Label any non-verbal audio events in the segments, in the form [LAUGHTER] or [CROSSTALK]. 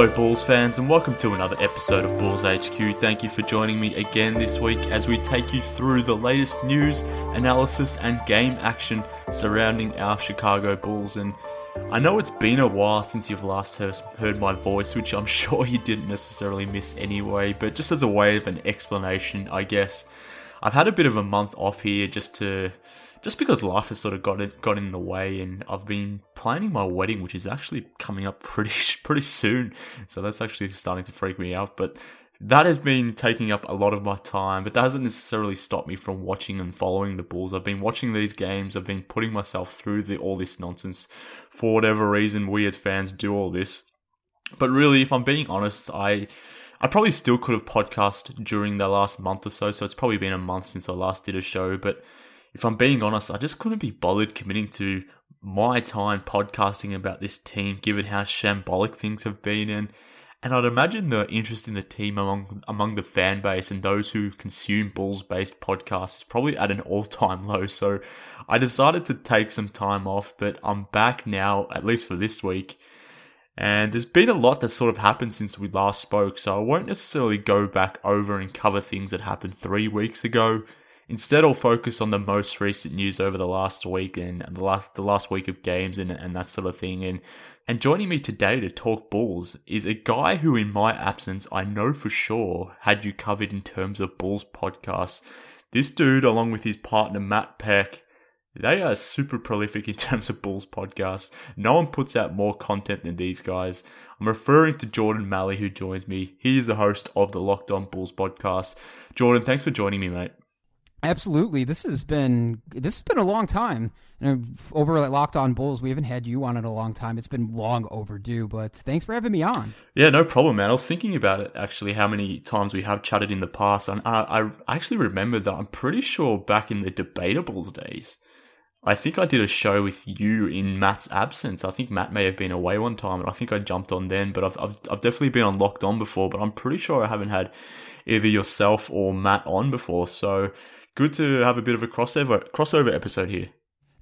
Hello, Bulls fans, and welcome to another episode of Bulls HQ. Thank you for joining me again this week as we take you through the latest news, analysis, and game action surrounding our Chicago Bulls. And I know it's been a while since you've last heard my voice, which I'm [LAUGHS] sure you didn't necessarily miss anyway, but just as a way of an explanation, I guess. I've had a bit of a month off here just to just because life has sort of got it, got in the way, and I've been planning my wedding, which is actually coming up pretty [LAUGHS] pretty soon. So that's actually starting to freak me out. But that has been taking up a lot of my time, but that hasn't necessarily stopped me from watching and following the Bulls. I've been watching these games. I've been putting myself through the, all this nonsense. For whatever reason, we as fans do all this. But really, if I'm being honest, I I probably still could have podcast during the last month or so. So it's probably been a month since I last did a show, but if I'm being honest, I just couldn't be bothered committing to my time podcasting about this team, given how shambolic things have been. And and I'd imagine the interest in the team among among the fan base and those who consume Bulls based podcasts is probably at an all time [LAUGHS] low. So I decided to take some time off, but I'm back now, at least for this week. And there's been a lot that's sort of happened since we last spoke, so I won't necessarily go back over and cover things that happened three weeks ago. Instead, I'll focus on the most recent news over the last week and the last the last week of games and, and that sort of thing. And and joining me today to talk Bulls is a guy who, in my absence, I know for sure had you covered in terms of Bulls podcasts. This dude, along with his partner Matt Peck, they are super prolific in [LAUGHS] terms of Bulls podcasts. No one puts out more content than these guys. I'm referring to Jordan Malley, who joins me. He is the host of the Locked On Bulls podcast. Jordan, thanks for joining me, mate. Absolutely, this has been this has been a long time. And uh, over at Locked On Bulls, we haven't had you on in a long time. It's been long overdue, but thanks for having me on. Yeah, no problem, man. I was thinking about it actually, how many times we have chatted in the past, and I, I actually remember that I'm pretty sure back in the debatables days, I think I did a show with you in Matt's absence. I think Matt may have been away one time, and I think I jumped on then. But I've I've, I've definitely been on Locked On before, but I'm pretty sure I haven't had either yourself or Matt on before. So good to have a bit of a crossover crossover episode here.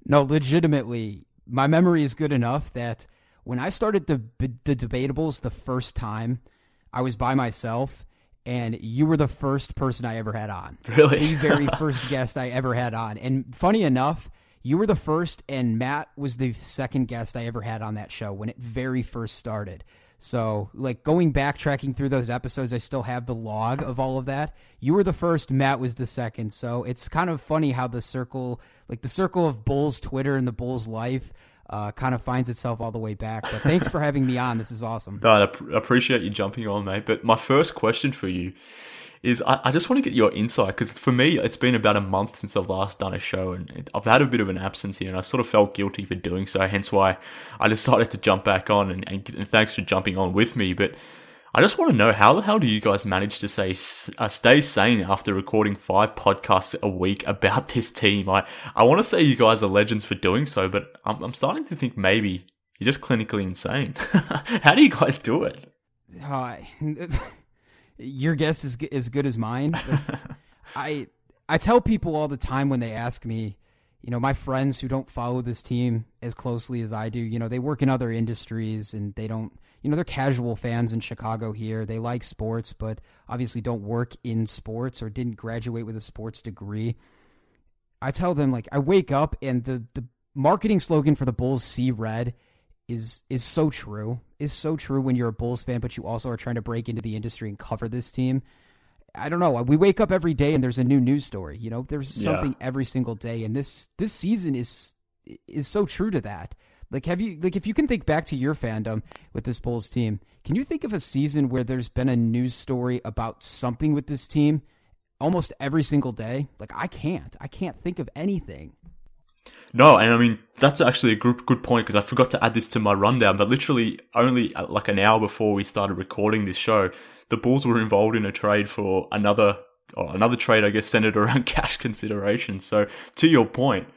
No, legitimately, my memory is good enough that when I started the the debatables the first time, I was by myself and you were the first person I ever had on. Really? The very [LAUGHS] first guest I ever had on. And funny enough, you were the first and Matt was the second guest I ever had on that show when it very first started. So, like going backtracking through those episodes, I still have the log of all of that. You were the first, Matt was the second. So it's kind of funny how the circle, like the circle of Bulls Twitter and the Bulls life, uh, kind of finds itself all the way back. But thanks for having me on. This is awesome. I appreciate you jumping on, mate. But my first question for you is I, I just want to get your insight because for me, it's been about a month since I've last done a show and it, I've had a bit of an absence here and I sort of felt guilty for doing so. Hence why I decided to jump back on and, and, and thanks for jumping on with me. But I just want to know how the hell do you guys manage to say uh, stay sane after recording five podcasts a week about this team? I I want to say you guys are legends for doing so, but I'm, I'm starting to think maybe you're just clinically insane. [LAUGHS] how do you guys do it? Hi. [LAUGHS] Your guess is as good as mine. [LAUGHS] I I tell people all the time when they ask me, you know, my friends who don't follow this team as closely as I do, you know, they work in other industries and they don't, you know, they're casual fans in Chicago here. They like sports, but obviously don't work in sports or didn't graduate with a sports degree. I tell them like I wake up and the the marketing slogan for the Bulls see red is is so true. Is so true when you're a Bulls fan but you also are trying to break into the industry and cover this team. I don't know. We wake up every day and there's a new news story. You know, there's something yeah. every single day, and this this season is is so true to that. Like, have you like if you can think back to your fandom with this Bulls team, can you think of a season where there's been a news story about something with this team almost every single day? Like, I can't. I can't think of anything. No, and I mean that's actually a good good point because I forgot to add this to my rundown. But literally, only uh, like an hour before we started recording this show, the Bulls were involved in a trade for another or another trade, I guess, centered [LAUGHS] around cash consideration. So to your point,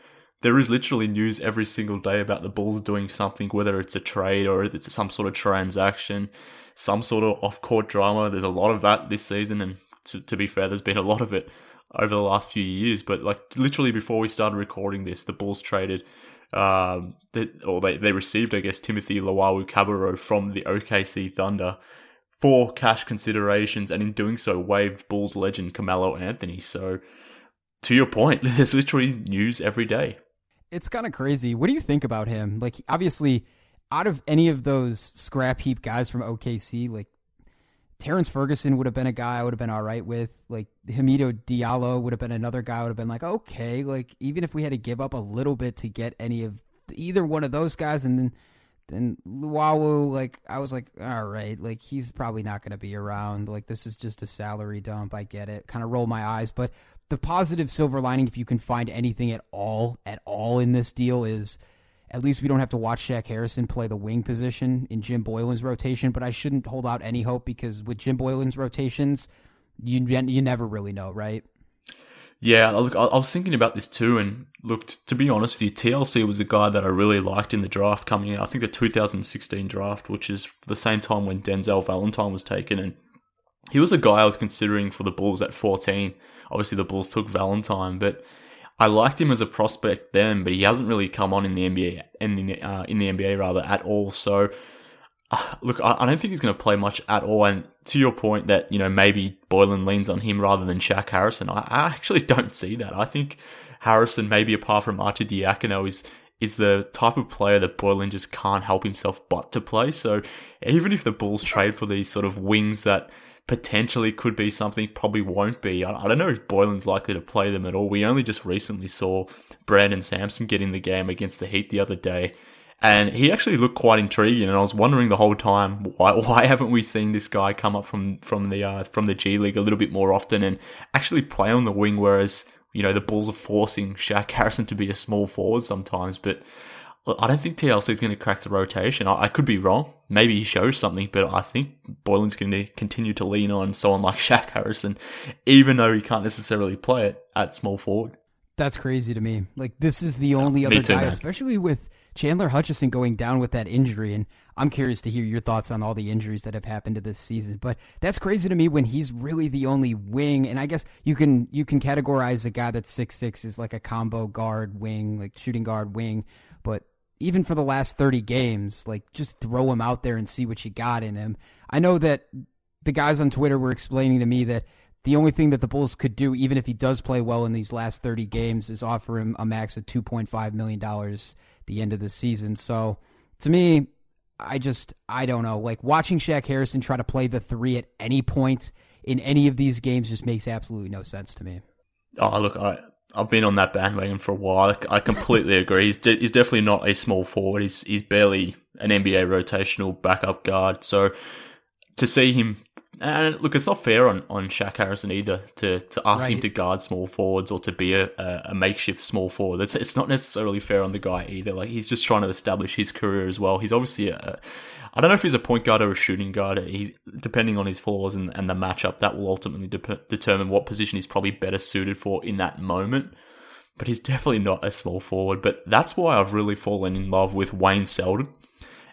there is literally news every single day about the Bulls doing something, whether it's a trade or it's some sort of transaction, some sort of off-court drama. There's a lot of that this season, and to, to be fair, there's been a lot of it over the last few years. But like literally before we started recording this, the Bulls traded um, that, or they, they received, I guess, Timothy Luwawu-Cabarrot from the OKC Thunder for cash considerations, and in doing so, waived Bulls legend Carmelo Anthony. So, to your point, [LAUGHS] there's literally news every day. It's kind of crazy. What do you think about him? Like, obviously, out of any of those scrap heap guys from OKC, like Terrence Ferguson would have been a guy I would have been all right with. Like Hamidou Diallo would have been another guy I would have been like, okay, like even if we had to give up a little bit to get any of either one of those guys, and then then Luwawu, like I was like, all right, like he's probably not going to be around. Like this is just a salary dump. I get it. Kind of roll my eyes, but the positive silver lining, if you can find anything at all, at all in this deal, is at least we don't have to watch Shaq Harrison play the wing position in Jim Boylen's rotation. But I shouldn't hold out any hope because with Jim Boylen's rotations, you you never really know, right? Yeah, look, I was thinking about this too, and looked to be honest with you, TLC was a guy that I really liked in the draft coming out. I think the 2016 draft, which is the same time when Denzel Valentine was taken, and he was a guy I was considering for the Bulls at 14. Obviously, the Bulls took Valentine, but I liked him as a prospect then, but he hasn't really come on in the NBA, in the, uh, in the NBA rather at all. So look, I, I don't think he's going to play much at all. And to your point that, you know, maybe Boylen leans on him rather than Shaq Harrison, I, I actually [LAUGHS] don't see that. I think Harrison, maybe apart from Arcidiacono, is is the type of player that Boylen just can't help himself but to play. So even if the Bulls trade for these sort of wings that potentially could be something, probably won't be. I, I, don't know if Boylen's likely to play them at all. We only just recently saw Brandon Sampson get in the game against the Heat the other day and he actually looked quite intriguing. And I was wondering the whole time why [LAUGHS] why haven't we seen this guy come up from from the uh, from the G League a little bit more often and actually play on the wing, whereas you know the Bulls are forcing Shaq Harrison to be a small forward sometimes, but. I don't think TLC is going to crack the rotation. I, I, could be wrong. Maybe he shows something, but I think Boylen's going to continue to lean on someone like [LAUGHS] Shaq Harrison, even though he can't necessarily play it at small forward. That's crazy to me. Like this is the only other too, guy, man. especially with Chandler Hutchison going down with that injury, and I'm curious to hear your thoughts on all the injuries that have happened to this season. But that's crazy to me when he's really the only wing, and I guess you can you can categorize a guy that's six six as like a combo guard wing, like shooting guard wing. Even for the last 30 games, like just throw him out there and see what you got in him. I know that the guys on Twitter were explaining to me that the only thing that the Bulls could do, even if he does play well in these last 30 games, is offer him a max of $2.5 million the end of the season. So to me, I just I don't know. Like watching Shaq Harrison try to play the three at any point in any of these games just makes absolutely no sense to me. Oh, look, I I've been on that bandwagon for a while. I completely [LAUGHS] agree. He's de- he's definitely not a small forward. He's he's barely an NBA rotational backup guard. So to see him and look, it's not fair on, on Shaq Harrison either to, to ask right. him to guard small forwards or to be a, a, a, makeshift small forward. It's, it's not necessarily fair on the guy either. Like he's just trying to establish his career as well. He's obviously a, I don't know if he's a point guard or a shooting guard. He's depending on his flaws and, and the matchup that will ultimately de- determine what position he's probably better suited for in that moment. But he's definitely not a small forward. But that's why I've really fallen in love with Wayne Selden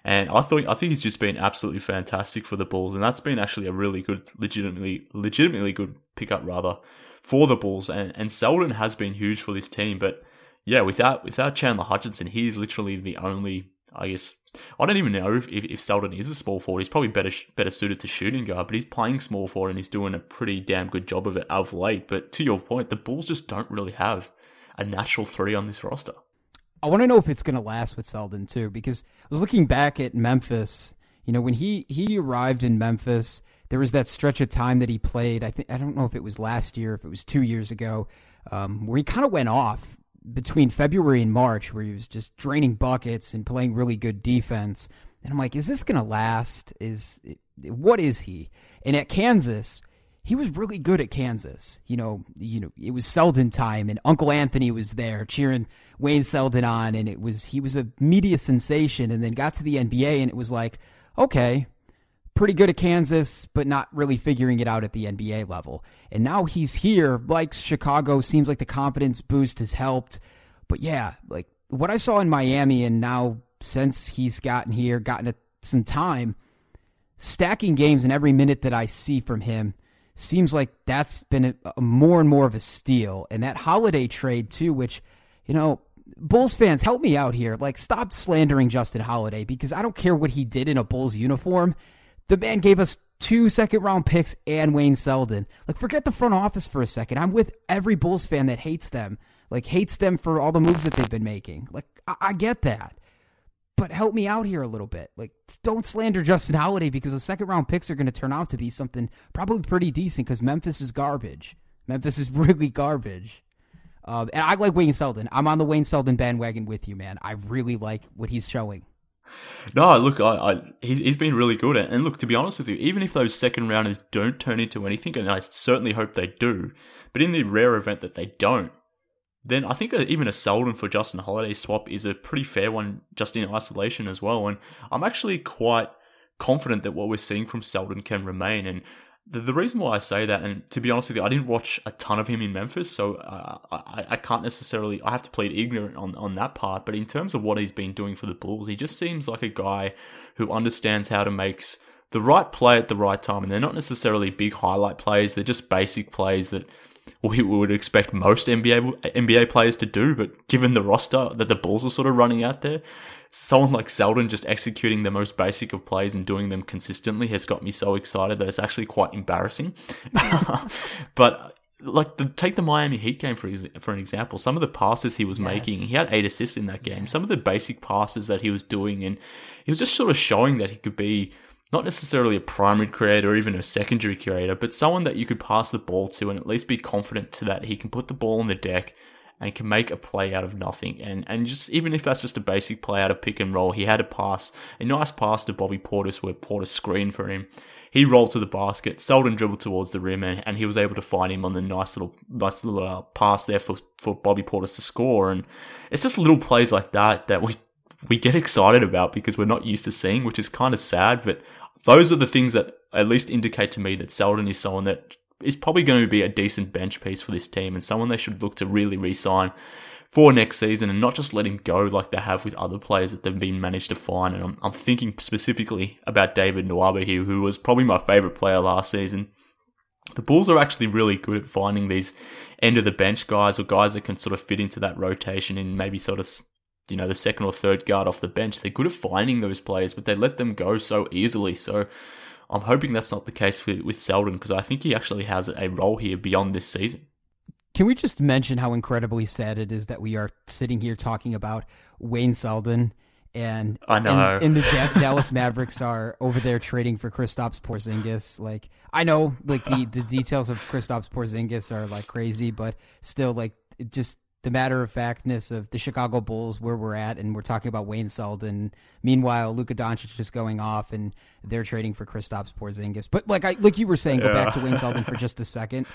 And I thought I think he's just been absolutely fantastic for the Bulls, and that's been actually a really good, legitimately, legitimately good pickup rather for the Bulls. And and Selden has been huge for this team, but yeah, without without Chandler Hutchison, he is literally the only, I guess, I don't even know if, if, if Selden is a small forward. He's probably better better suited to shooting guard, but he's playing small forward and he's doing a pretty damn good job of it of late. But to your point, the Bulls just don't really have a natural three on this roster. I want to know if it's going to last with Selden too, because I was looking back at Memphis. You know, when he he arrived in Memphis, there was that stretch of time that he played. I think I don't know if it was last year, if it was two years ago, um, where he kind of went off between February and March, where he was just draining buckets and playing really good defense. And I'm like, is this going to last? Is what is he? And at Kansas, he was really good at Kansas. You know, you know, it was Selden time, and Uncle Anthony was there cheering Wayne Selden on, and it was he was a media sensation. And then got to the NBA, and it was like, okay, pretty good at Kansas, but not really figuring it out at the NBA level. And now he's here, likes Chicago, seems like the confidence boost has helped. But yeah, like what I saw in Miami, and now since he's gotten here, gotten some time, stacking games in every minute that I see from him seems like that's been a, a more and more of a steal. And that holiday trade, too, which, you know, Bulls fans, help me out here. Like, stop slandering Justin Holiday because I don't care what he did in a Bulls uniform. The man gave us two second round picks and Wayne Selden. Like, forget the front office for a second. I'm with every Bulls fan that hates them, like, hates them for all the moves that they've been making. Like, I, I get that. But help me out here a little bit. Like, don't slander Justin Holiday because the second round picks are going to turn out to be something probably pretty decent because Memphis is garbage. Memphis is [LAUGHS] really garbage. Um, and I like Wayne Selden. I'm on the Wayne Selden bandwagon with you, man. I really like what he's showing. No, look, I, I, he's, he's been really good. And look, to be honest with you, even if those second rounders don't turn into anything, and I certainly hope they do, but in the rare event that they don't, then I think even a Selden for Justin Holiday swap is a pretty fair one just in isolation as well. And I'm actually quite confident that what we're seeing from Selden can remain. And the, the reason why I say that, and to be honest with you, I didn't watch a ton of him in Memphis, so uh, I, I can't necessarily, I have to plead ignorant on, on that part. But in terms of what he's been doing for the Bulls, he just seems like a guy who understands how to make the right play at the right time. And they're not necessarily big highlight plays, they're just basic plays that we would expect most NBA NBA players to do. But given the roster that the Bulls are sort of running out there, someone like Selden just executing the most basic of plays and doing them consistently has got me so excited that it's actually quite embarrassing. [LAUGHS] but like the, take the Miami Heat game for for an example. Some of the passes he was yes. making, he had eight assists in that game. Yes. Some of the basic passes that he was doing, and he was just sort of showing that he could be not necessarily a primary creator or even a secondary creator, but someone that you could pass the ball to and at least be confident to that he can put the ball on the deck and can make a play out of nothing. And and just even if that's just a basic play out of pick and roll, he had a pass, a nice pass to Bobby Portis where Portis screened for him. He rolled to the basket, Selden dribbled towards the rim, and, and he was able to find him on the nice little nice little uh, pass there for, for Bobby Portis to score. And it's just little plays like that that we we get excited about because we're not used to seeing, which is kind of sad. But those are the things that at least indicate to me that Selden is someone that is probably going to be a decent bench piece for this team and someone they should look to really re-sign for next season and not just let him go like they have with other players that they've been managed to find. And I'm, I'm thinking specifically about David Nwaba here, who was probably my favourite player last season. The Bulls are actually really good at finding these end of the bench guys or guys that can sort of fit into that rotation in maybe sort of you know the second or third guard off the bench. They're good at finding those players, but they let them go so easily. So I'm hoping that's not the case with, with Selden because I think he actually has a role here beyond this season. Can we just mention how incredibly sad it is that we are sitting here talking about Wayne Selden and I know, and, and the [LAUGHS] Dallas Mavericks are over there trading for Kristaps Porzingis. Like I know, like the the details of Kristaps Porzingis are like crazy, but still, like it just the matter of factness of the Chicago Bulls where we're at, and we're talking about Wayne Selden. Meanwhile, Luka Doncic just going off, and they're trading for Kristaps Porzingis. But like I like you were saying, go yeah. back to Wayne Selden for just a second.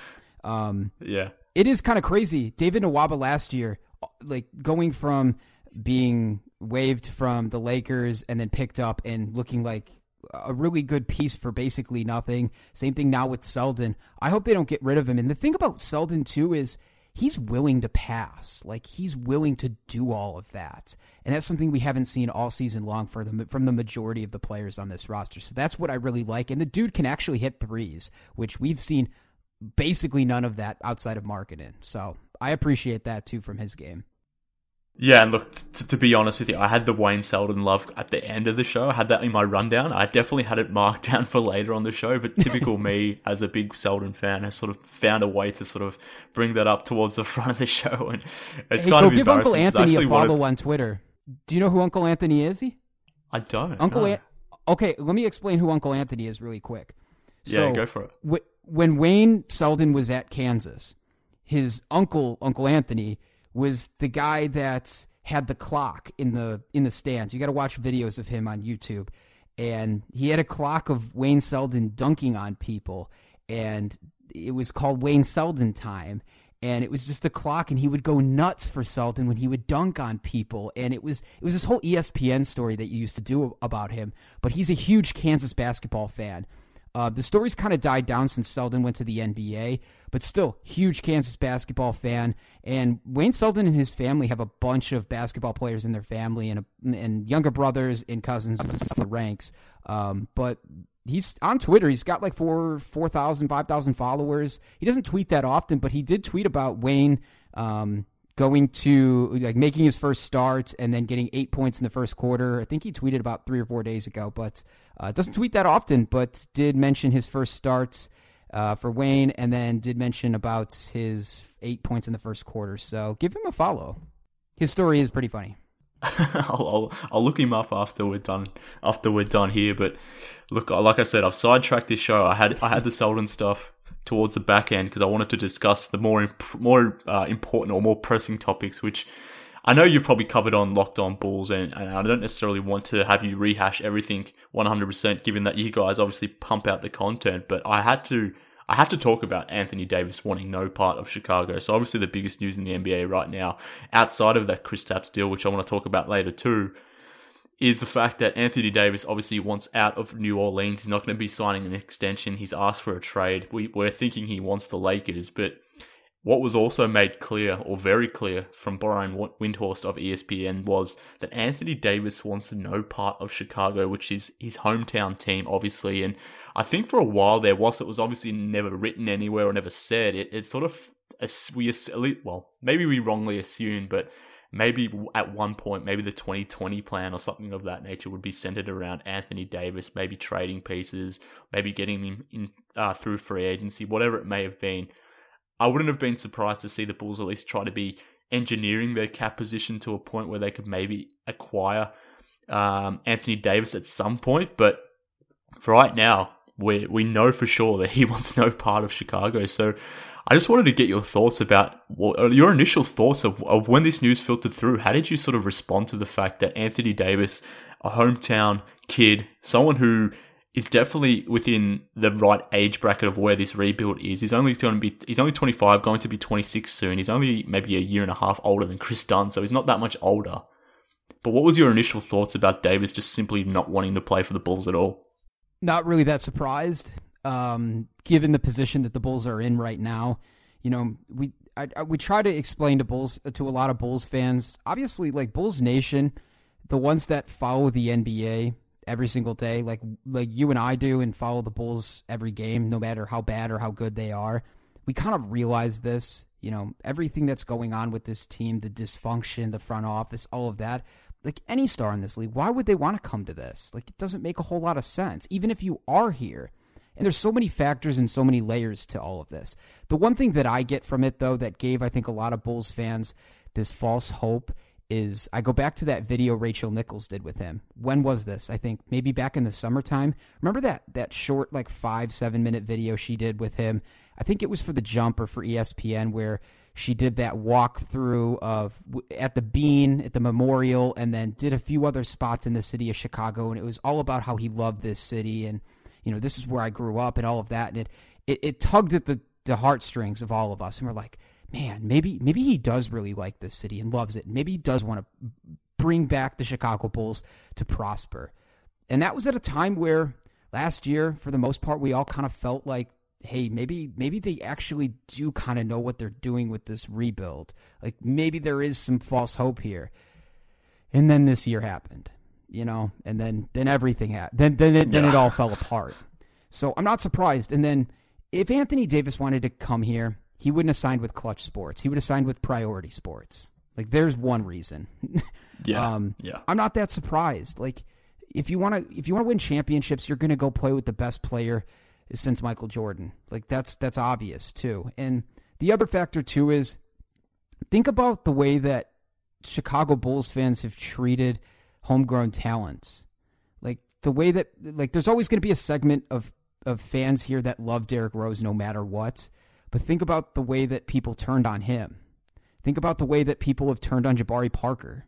Um, [LAUGHS] yeah, it is kind of crazy. David Nwaba last year, like going from being waived from the Lakers and then picked up and looking like a really good piece for basically nothing. Same thing now with Selden. I hope they don't get rid of him. And the thing about Selden too is he's willing to pass. Like he's willing to do all of that. And that's something we haven't seen all season long for the, from the majority of the players on this roster. So that's what I really like. And the dude can actually hit threes, which we've seen basically none of that outside of Markkanen. So I appreciate that too from his game. Yeah, and look, t- to be honest with you, I had the Wayne Selden love at the end of the show. I had that in my rundown. I definitely had it marked [LAUGHS] down for later on the show, but typical me [LAUGHS] as a big Selden fan has sort of found a way to sort of bring that up towards the [LAUGHS] front of the show. And it's hey, kind go of give Uncle Anthony a follow on Twitter. Do you know who Uncle Anthony is? He? I don't. Uncle no. An- Okay, let me explain who Uncle Anthony is really quick. Yeah, go for it. Wh- when Wayne Selden was at Kansas, his uncle, Uncle Anthony, was the guy that had the clock in the in the stands. You got to watch videos of him on YouTube, and he had a clock of Wayne Selden dunking on people, and it was called Wayne Selden time. And it was just a clock, and he would go nuts for Selden when he would dunk on people. And it was it was this whole ESPN story that you used to do about him. But he's a huge Kansas basketball fan. Uh, the story's kind of died down since Selden went to the NBA, but still, huge Kansas basketball fan. And Wayne Selden and his family have a bunch of basketball players in their family and, a, and younger brothers and cousins in the ranks. Um, but he's on Twitter. He's got like four, 4,000, 5,000 followers. He doesn't tweet that often, but he did tweet about Wayne um, going to like making his first start and then getting eight points in the first quarter. I think he tweeted about three or four days ago, but uh, doesn't tweet that often. But did mention his first start uh, for Wayne, and then did mention about his eight points in the first quarter. So give him a follow. His story is pretty funny. [LAUGHS] I'll, I'll, I'll look him up after we're done after we're done here. But look, like I said, I've sidetracked this show. I had I had the Selden stuff towards the back end because I wanted to discuss the more imp- more uh, important or more pressing topics, which I know you've probably covered on Locked On Bulls, and, and I don't necessarily want to have you rehash everything 100%, given that you guys obviously pump out the content. But I had to I have to talk about Anthony Davis wanting no part of Chicago. So obviously the biggest news in the NBA right now, outside of that Kristaps deal, which I want to talk about later too, is the fact that Anthony Davis obviously wants out of New Orleans. He's not going to be signing an extension. He's asked for a trade. We, we're thinking he wants the Lakers, but what was also made clear, or very clear, from Brian Windhorst of ESPN was that Anthony Davis wants no part of Chicago, which is his hometown team, obviously. And I think for a while there, whilst it was obviously never written anywhere or never said, it, it sort of we well maybe we wrongly assumed, but maybe at one point, maybe the 2020 plan or something of that nature would be centered around Anthony Davis, maybe trading pieces, maybe getting him in uh, through free agency, whatever it may have been. I wouldn't have been surprised to see the Bulls at least try to be engineering their cap position to a point where they could maybe acquire um, Anthony Davis at some point. But for right now, we we know for sure that he [LAUGHS] wants no part of Chicago. So I just wanted to get your thoughts about uh, your initial thoughts of, of when this news filtered through. How did you sort of respond to the fact that Anthony Davis, a hometown kid, someone who is definitely within the right age bracket of where this rebuild is. He's only going to be he's only 25, going to be 26 soon. He's only maybe a year and a half older than Kris Dunn, so he's not that much older. But what was your initial thoughts about Davis just simply not wanting to play for the Bulls at all? Not really that surprised, um, given the position that the Bulls are in right now. You know, we I, I, we try to explain to Bulls to a lot of Bulls fans. Obviously, like Bulls Nation, the ones that follow the NBA every single day, like like you and I do, and follow the Bulls every game, no matter how bad or how good they are. We kind of realize this, you know, everything that's going on with this team, the dysfunction, the front office, all of that. Like any star in this league, why would they want to come to this? Like it doesn't make a whole lot of sense, even if you are here. And there's so many factors and so many layers to all of this. The one thing that I get from it, though, that gave, I think, a lot of Bulls fans this false hope is I go back to that video Rachel Nichols did with him. When was this? I think maybe back in the summertime. Remember that that short like 5 7 minute video she did with him? I think it was for the jump or for ESPN where she did that walkthrough of at the Bean at the Memorial and then did a few other spots in the city of Chicago and it was all about how he loved this city and you know this is where I grew up and all of that and it it, it tugged at the the heartstrings of all of us and we're like man, maybe maybe he does really like this city and loves it. Maybe he does want to bring back the Chicago Bulls to prosper. And that was at a time where last year, for the most part, we all kind of felt like hey, maybe maybe they actually do kind of know what they're doing with this rebuild. Like maybe there is some false hope here. And then this year happened, you know, and then then everything happened. Then then it, then it all fell apart. So I'm not surprised. And then if Anthony Davis wanted to come here, he wouldn't have signed with Clutch Sports. He would have signed with Priority Sports. Like there's one reason. [LAUGHS] Yeah. um, yeah. I'm not that surprised. Like if you want to if you want to win championships, you're going to go play with the best player since Michael Jordan. Like that's that's obvious too. And the other factor too is think about the way that Chicago Bulls fans have treated homegrown talents. Like the way that like there's always going to be a segment of of fans here that love Derrick Rose no matter what. But think about the way that people turned on him. Think about the way that people have turned on Jabari Parker.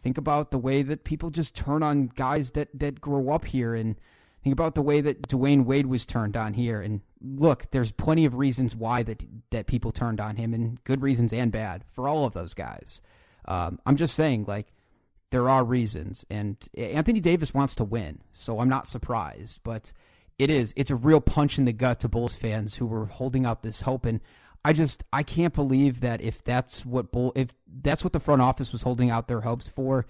Think about the way that people just turn on guys that that grow up here and think about the way that Dwyane Wade was turned on here and look, there's plenty of reasons why that that people turned on him and good reasons and bad for all of those guys. Um, I'm just saying like there are reasons and Anthony Davis wants to win, so I'm not surprised, but it is it's a real punch in the gut to Bulls fans who were holding out this hope and I just I can't believe that if that's what Bull if that's what the front office was holding out their hopes for,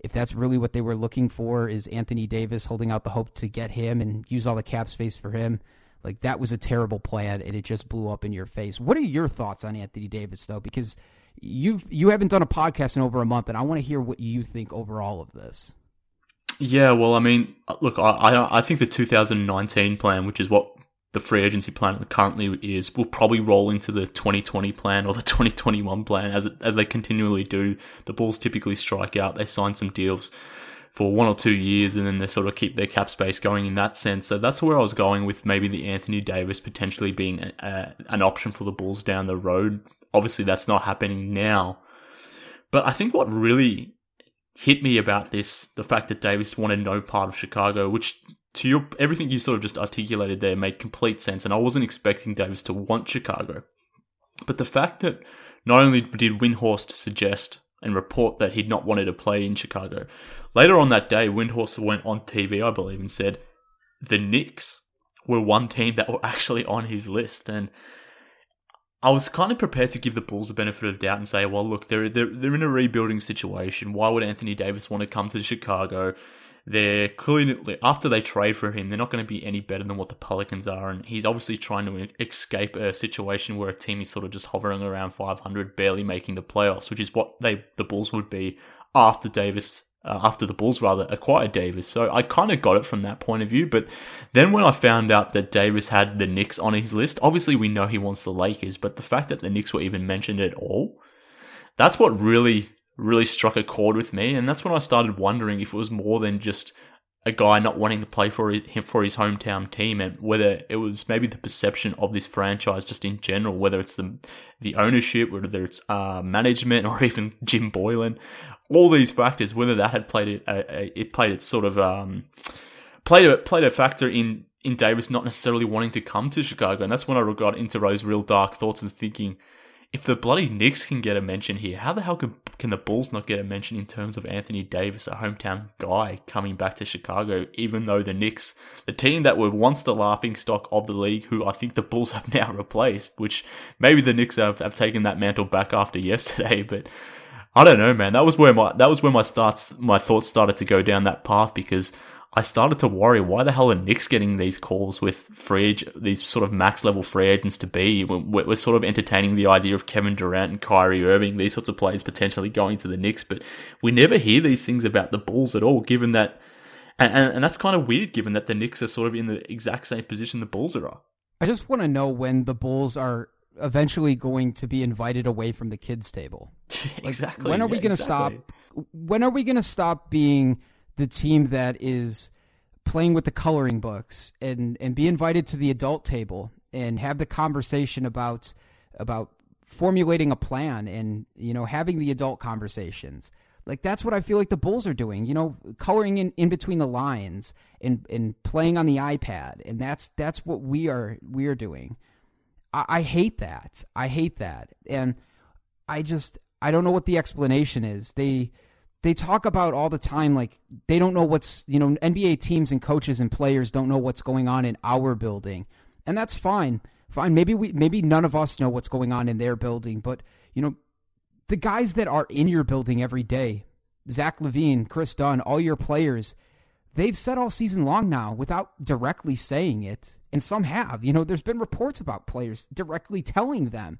if that's really what they were looking for is Anthony Davis holding out the hope to get him and use all the cap space for him. Like that was a terrible plan and it just blew up in your face. What are your thoughts on Anthony Davis though? Because you you haven't done a podcast in over a month and I want to hear what you think overall of this. Yeah, well, I mean, look, I, I think the 2019 plan, which is what the free agency plan currently is, will probably roll into the 2020 plan or the 2021 plan as as they continually do. The Bulls typically strike out. They sign some deals for one or two years and then they sort of keep their cap space going in that sense. So that's where I was going with maybe the Anthony Davis potentially being a, a, an option for the Bulls down the road. Obviously, that's not happening now. But I think what really hit me about this, the fact that Davis wanted no part of Chicago, which to your everything you sort of just articulated there made complete sense, and I wasn't expecting Davis to want Chicago. But the fact that not only did Windhorst suggest and report that he'd not wanted to play in Chicago, later on that day, Windhorst went on TV, I believe, and said the Knicks were one team that were actually on his list, and I was kind of prepared to give the Bulls the benefit of doubt and say, well, look, they're, they're, they're in a rebuilding situation. Why would Anthony Davis want to come to Chicago? They're clearly, after they trade for him, they're not going to be any better than what the Pelicans are. And he's obviously trying to escape a situation where a team is sort of just hovering around 500, barely making the playoffs, which is what they, the Bulls would be after Davis uh, after the Bulls rather acquired Davis. So I kind of got it from that point of view. But then when I found out that Davis had the Knicks on his list, obviously we know he wants the Lakers, but the fact that the Knicks were even mentioned at all, that's what really, really struck a chord with me. And that's when I started wondering if it was more than just a guy not wanting to play for his, for his hometown team and whether it was maybe the perception of this franchise just in general, whether it's the, the ownership, whether it's uh, management [LAUGHS] or even Jim Boylen all these factors, whether that had played it, uh, it played its sort of um, played a played a factor in in Davis not necessarily wanting to come to Chicago, and that's when I got into those real dark thoughts and thinking, if the bloody Knicks can get a mention here, how the hell can can the Bulls not get a mention in terms of Anthony Davis, a hometown guy coming back to Chicago, even though the Knicks, the team that were once the laughing stock of the league, who I think the Bulls [LAUGHS] have now replaced, which maybe the Knicks have, have taken that mantle back after [LAUGHS] yesterday, but I don't know, man. That was where my that was where my starts my thoughts started to go down that path because I started to worry why the hell are Knicks getting these calls with free these sort of max level free agents to be? We're, we're, sort of entertaining the idea of Kevin Durant and Kyrie Irving, these sorts of players potentially going to the Knicks, but we never hear these things about the Bulls at all. Given that, and, and, and that's kind of weird, given that the Knicks are sort of in the exact same position the Bulls are. I just want to know when the Bulls are eventually going to be invited away from the kids table. [LAUGHS] Like, exactly. When are we yeah, going to exactly. stop? When are we going to stop being the team that is playing with the coloring books and and be invited to the adult table and have the conversation about about formulating a plan and you know having the adult conversations like that's what I feel like the Bulls are doing. You know, coloring in, in between the lines and and playing on the iPad, and that's that's what we are we are doing. I, I hate that. I hate that, and I just I don't know what the explanation is. They they talk about all the time like they don't know what's you know NBA teams and coaches and players don't know what's going on in our building. and that's fine. Fine. Maybe we maybe none of us know what's going on in their building, but you know, the guys that are in your building every day, Zach LaVine, Kris Dunn, all your players, they've said all season long now without directly saying it, and some have. You know, there's been reports about players directly telling them.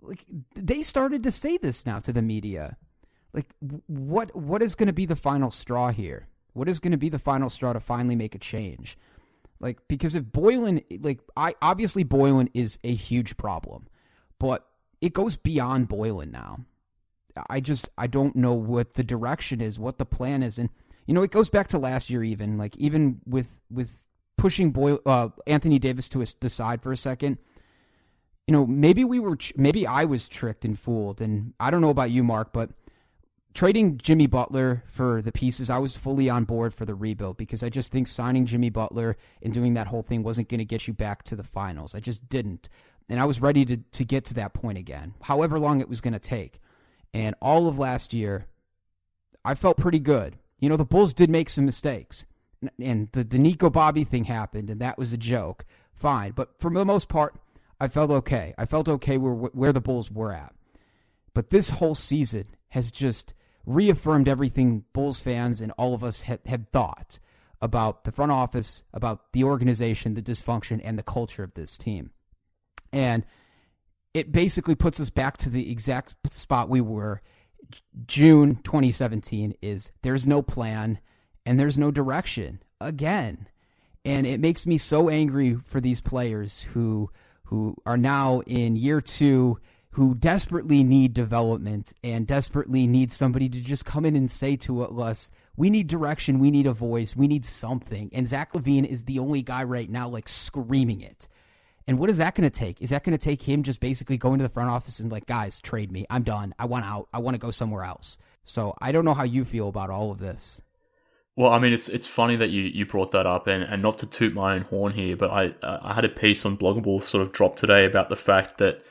Like they started to say this now to the media. Like what what is going to be the final straw here? What is going to be the final straw to finally make a change? Like because if Boylen like I obviously Boylen is a huge problem, but it goes beyond Boylen now. I just I don't know what the direction is, what the plan is, and you know it goes back to last year even like even with with pushing Boy uh, Anthony Davis to the side for a second. You know maybe we were maybe I was tricked and fooled, and I don't know about you, Mark, but trading Jimmy Butler for the pieces, I was fully on board for the rebuild because I just think signing Jimmy Butler and doing that whole thing wasn't going to get you back to the finals. I just didn't. And I was ready to, to get to that point again, however long it was going to take. And all of last year, I felt pretty good. You know, the Bulls did make some mistakes. And the, the Nico Bobby thing happened, and that was a joke. Fine. But for the most part, I felt okay. I felt okay where, where the Bulls were at. But this whole season has just reaffirmed everything Bulls fans and all of us had, had thought about the front office, about the organization, the dysfunction, and the culture of this team. And it basically puts us back to the exact spot we were June 2017 is there's no plan and there's no direction again. And it makes me so angry for these players who who are now in year 2 who desperately need development and desperately need somebody to just come in and say to us, we need direction, we need a voice, we need something. And Zach LaVine is the only guy right now like screaming it. And what is that going to take? Is that going to take him just basically going to the front office and like, guys, trade me. I'm done. I want out. I want to go somewhere else. So I don't know how you feel about all of this. Well, I mean, it's it's funny that you, you brought that up, and, and not to toot my own horn here, but I I had a piece on Blog a Bull sort of drop today about the fact that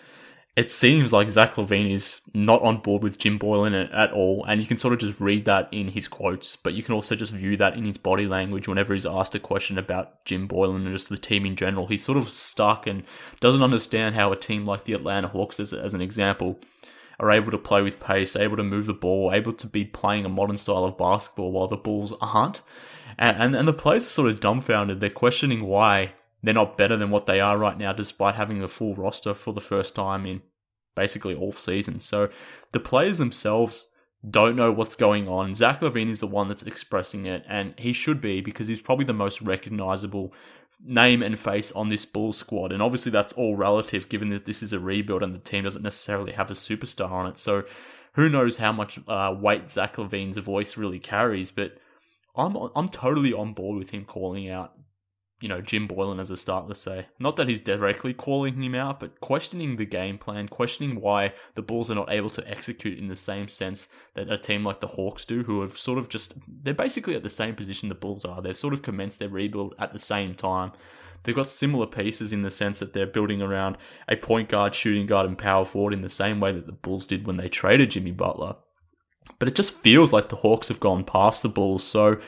it seems like Zach LaVine is not on board with Jim Boylen at all, and you can sort of just read that in his quotes, but you can also just view that in his body language whenever he's asked a question about Jim Boylen and just the team in general. He's sort of stuck and doesn't understand how a team like the Atlanta Hawks, as, as an example, are able to play with pace, able to move the ball, able to be playing a modern style of basketball while the Bulls aren't. And, and, and the players are sort of dumbfounded. They're questioning why they're not better than what they are right now, despite having a full roster for the first time in basically all seasons. So the players themselves don't know what's going on. Zach LaVine is the one that's expressing it, and he should be because he's probably the most recognizable name and face on this Bulls squad. And obviously, that's all relative given that this is a rebuild and the team doesn't necessarily have a superstar on it. So who knows how much uh, weight Zach LaVine's voice really carries, but I'm I'm totally on board with him calling out you know, Jim Boylen, as a start, let's say. Not that he's directly calling him out, but questioning the game plan, questioning why the Bulls are not able to execute in the same sense that a team like the Hawks do, who have sort of just, they're basically at the same position the Bulls are. They've sort of commenced their rebuild at the same time. They've got similar pieces in the sense that they're building around a point guard, shooting guard, and power forward in the same way that the Bulls did when they traded Jimmy Butler. But it just feels like the Hawks have gone past the Bulls. So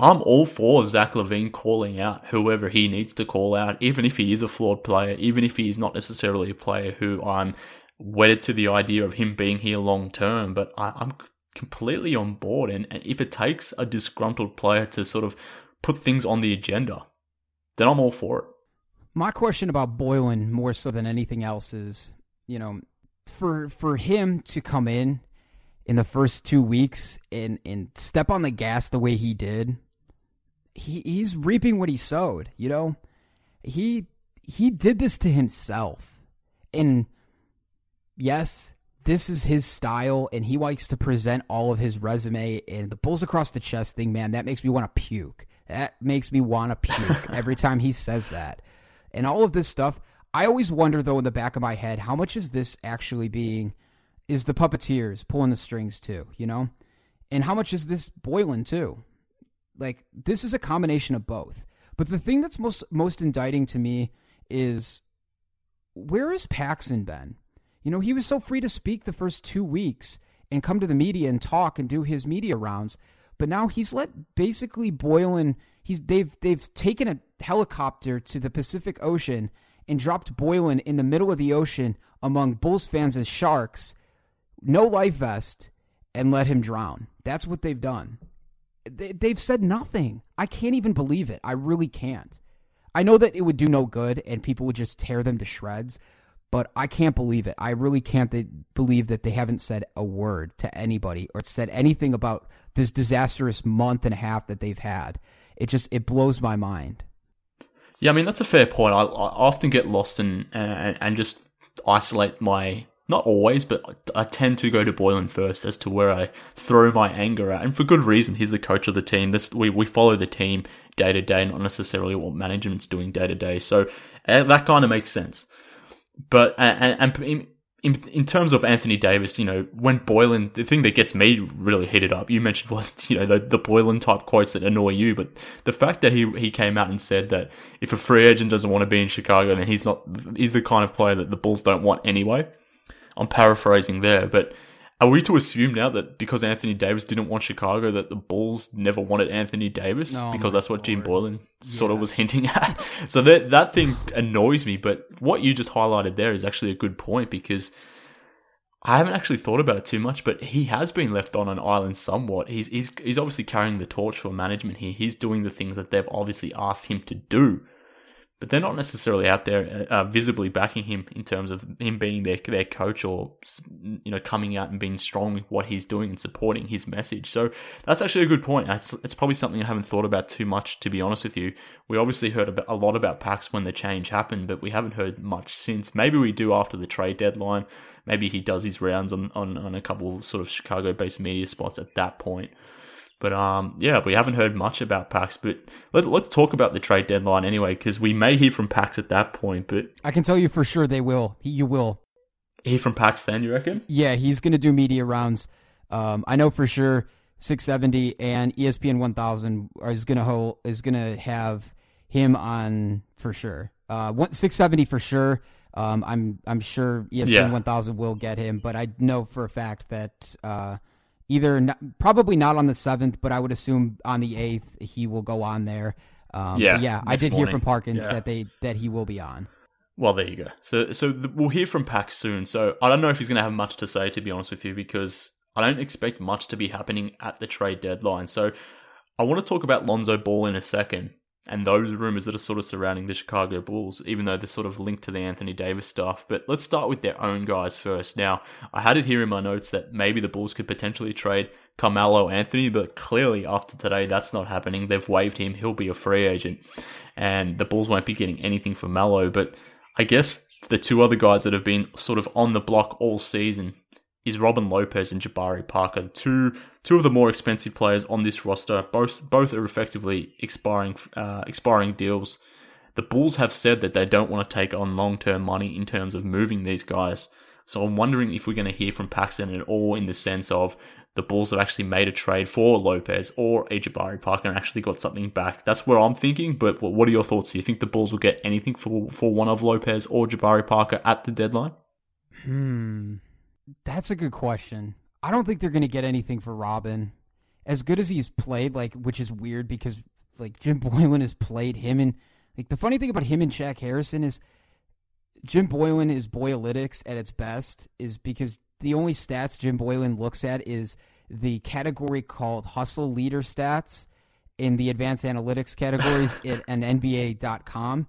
I'm all for Zach LaVine calling out whoever he needs to call out, even if he is a flawed player, even if he is not necessarily a player who I'm wedded to the idea of him being here long term. But I, am completely on board. And, and if it takes a disgruntled player to sort of put things on the agenda, then I'm all for it. My question about Boylen, more so than anything else, is you know, for for him to come in in the first two weeks and and step on the gas the way he did he he's reaping what he sowed. You know, he he did this to himself, and yes, this is his style, and he likes to present all of his resume and the bulls across the chest thing. Man, that makes me want to puke. That makes me want to puke [LAUGHS] every time he says that, and all of this stuff. I always wonder though in the back of my head, how much is this actually being? Is the puppeteers pulling the strings too? You know, and how much is this Boylen too? Like this is a combination of both. But the thing that's most most indicting to me is where has Paxson been? You know, he was so free to speak the first two weeks and come to the media and talk and do his media rounds, but now he's let basically Boylen. He's they've they've taken a helicopter to the Pacific Ocean and dropped Boylen in the middle of the ocean among Bulls fans and sharks, no life vest, and let him drown. That's what they've done. They, they've said nothing. I can't even believe it. I really can't. I know that it would do no good and people would just tear them to shreds, but I can't believe it. I really can't believe that they haven't said a word to anybody or said anything about this disastrous month and a half that they've had. It just it blows my mind. Yeah, I mean that's a fair point. I, I often get lost and uh, and, and just isolate my not always, but I tend to go to Boylen first as to where I throw my anger at, and for good reason. He's the coach of the team. This we we follow the team day to day, not necessarily what management's doing day to day. So uh, that kind of makes sense. But and, and in, in terms of Anthony Davis, you know, when Boylen, the thing that gets me really heated up, you mentioned what, [LAUGHS] you know, the, the Boylen type quotes that annoy you, but the fact that he, he came out and said that if a free agent doesn't want to be in Chicago, then he's not, he's the kind of player that the Bulls don't want anyway. I'm paraphrasing there, but are we to assume now that because Anthony Davis didn't want Chicago, that the Bulls never wanted Anthony Davis because that's what Jim Boylen sort yeah. of was hinting at? [LAUGHS] so that that thing annoys me. But what you just highlighted there is actually a good point because I haven't actually thought about it too much. But he has been left on an island somewhat. He's he's he's obviously carrying the torch for management here. He's doing the things that they've obviously asked him to do but they're not necessarily out there uh, visibly backing him in terms of him being their their coach or you know coming out and being strong with what he's doing and supporting his message. So that's actually a good point. It's, it's probably something I haven't thought about too much, to be honest with you. We obviously heard a lot about Pax when the change happened, but we haven't heard much since. Maybe we do after the trade deadline. Maybe he does his rounds on, on, on a couple sort of Chicago based media spots at that point. But um, yeah, we haven't heard much about Pax. But let, let's talk about the trade deadline anyway, because we may hear from Pax at that point. But I can tell you for sure they will. He, You will hear from Pax then. You reckon? Yeah, he's going to do media rounds. Um, I know for sure 670 and ESPN 1000 is going to hold is going to have him on for sure. Uh, 670 for sure. Um, I'm I'm sure ESPN yeah. 1000 will get him, but I know for a fact that uh, either not, probably not on the seventh, but I would assume on the eighth he will go on there. Um, yeah, yeah. I did morning. hear from Parkins yeah. that they that he will be on. Well, there you go. So, so the, we'll hear from Pax soon. So I don't know if he's going to have much to say, to be honest with you, because I don't expect much to be happening at the trade deadline. So I want to talk about Lonzo Ball in a second and those rumors that are sort of surrounding the Chicago Bulls, even though they're sort of linked to the Anthony Davis stuff. But let's start with their own guys first. Now, I had it here in my notes that maybe the Bulls could potentially trade Carmelo Anthony, but clearly after today, that's not happening. They've waived him. He'll be a free agent, and the Bulls won't be getting anything for Melo. But I guess the two other guys that have been sort of on the block all season is Robin Lopez and Jabari Parker, two two of the more expensive players on this roster. Both both are effectively expiring uh, expiring deals. The Bulls have said that they don't want to take on long term money in terms of moving these guys. So I'm wondering if we're going to hear from Paxson at all in the sense of the Bulls have actually made a trade for Lopez or a Jabari Parker and actually got something back. That's where I'm thinking. But what are your thoughts? Do you think the Bulls will get anything for for one of Lopez or Jabari Parker at the deadline? Hmm. That's a good question. I don't think they're going to get anything for Robin. As good as he's played, like, which is weird because like Jim [LAUGHS] Boylen has played him and like the funny thing about him and Shaq Harrison is Jim Boylen is Boyalytics at its best is because the only stats Jim Boylen looks at is the category called hustle leader stats in the advanced analytics categories [LAUGHS] at an NBA.com.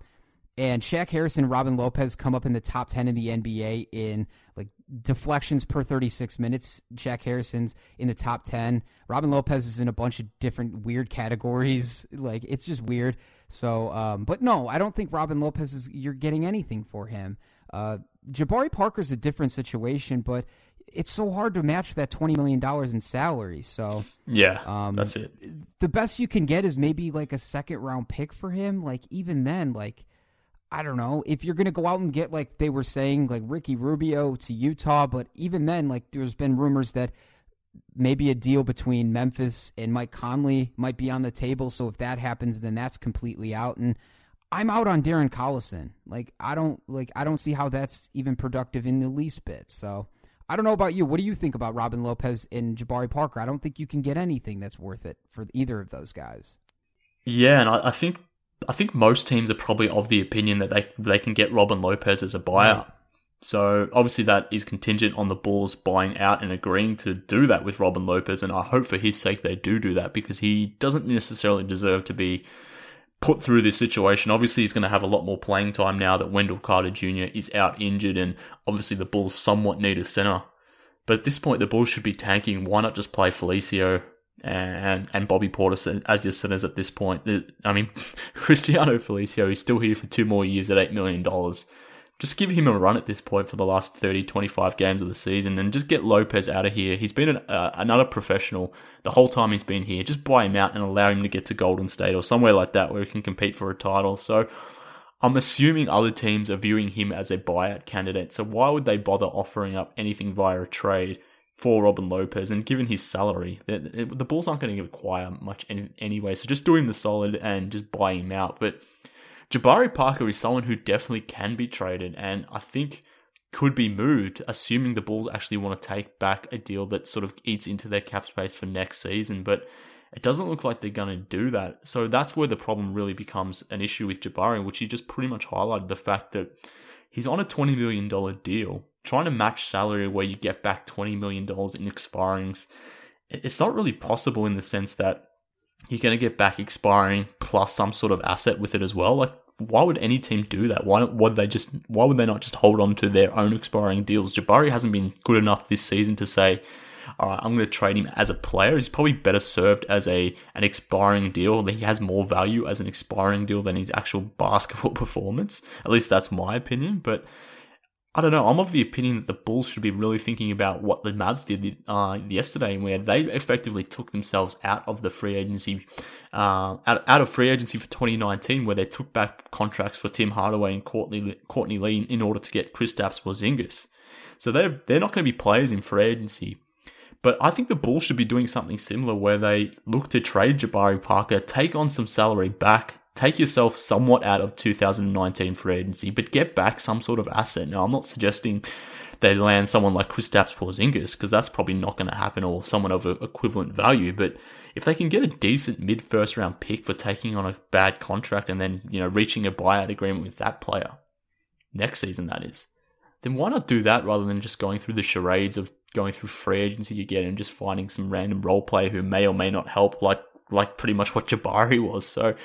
And Shaq Harrison and Robin Lopez come up in the top 10 in the NBA in like deflections per 36 minutes. Shaq Harrison's in the top 10. Robin Lopez is in a bunch of different weird categories. [LAUGHS] Like it's just weird. So, um, but no, I don't think Robin Lopez is, you're getting anything for him. Uh, Jabari Parker's a different situation, but it's so hard to match that $20 million in salary. So, yeah, um, that's it. The best you can get is maybe like a second round pick for him. Like, even then, like, I don't know if you're going to go out and get like they were saying like Ricky Rubio to Utah, but even then, like there's been rumors that maybe a deal between Memphis and Mike Conley might be on the table. So if that happens, then that's completely out. And I'm out on Darren Collison. Like I don't like I don't see how that's even productive in the least bit. So I don't know about you. What do you think about Robin Lopez and Jabari Parker? I don't think you can get anything that's worth it for either of those guys. Yeah, and I, I think I think most teams are probably of the opinion that they they can get Robin Lopez as a buyout. Right. So obviously that is contingent on the Bulls buying out and agreeing to do that with Robin Lopez, and I hope for his sake they do do that because he doesn't necessarily deserve to be put through this situation. Obviously, he's going to have a lot more playing time now that Wendell Carter Jr. is out injured, and obviously the Bulls somewhat need a center. But at this point, the Bulls should be tanking. Why not just play Felicio and and Bobby Portis as your centers at this point? I mean, [LAUGHS] Cristiano Felicio is still here for two more years at $8 million just give him a run at this point for the last 30, 25 games of the season and just get Lopez out of here. He's been an, uh, another professional the whole time he's been here. Just buy him out and allow him to get to Golden State or somewhere like that where he can compete for a title. So I'm assuming other teams are viewing him as a buyout candidate. So why would they bother offering up anything via a trade for Robin Lopez? And given his salary, the, the Bulls aren't going to acquire much anyway. So just do him the solid and just buy him out. But Jabari Parker is someone who definitely can be traded and I think could be moved, assuming the Bulls actually want to take back a deal that sort of eats into their cap space for next season. But it doesn't look like they're going to do that. So that's where the problem really becomes an issue with Jabari, which he just pretty much highlighted the fact that he's on a $20 million deal. Trying to match salary where you get back $20 million in expirings, it's not really possible in the sense that you're going to get back expiring plus some sort of asset with it as well. Like, why would any team do that? Why would they just? Why would they not just hold on to their own expiring deals? Jabari hasn't been good enough this season to say, "All right, I'm going to trade him as a player." He's probably better served as a an expiring deal. He has more value as an expiring deal than his actual [LAUGHS] basketball performance. At least that's my opinion. But I don't know. I'm of the opinion that the Bulls should be really thinking about what the Mavs did uh, yesterday, where they effectively took themselves out of the free agency, uh, out, out of free agency for 2019, where they took back contracts for Tim Hardaway and Courtney, Courtney Lee in order to get Kristaps Porzingis. So they're they're not going to be players in free agency. But I think the Bulls should be doing something similar where they look to trade Jabari Parker, take on some salary back, take yourself somewhat out of 2019 free agency, but get back some sort of asset. Now, I'm not suggesting they land someone like Kristaps Porzingis because that's probably not going to happen, or someone of equivalent value. But if they can get a decent mid first round pick for taking on a bad contract and then you know reaching a buyout agreement with that player next season, that is, then why not do that rather than just going through the charades of going through free agency again and just finding some random role player who may or may not help, like like pretty much what Jabari was. So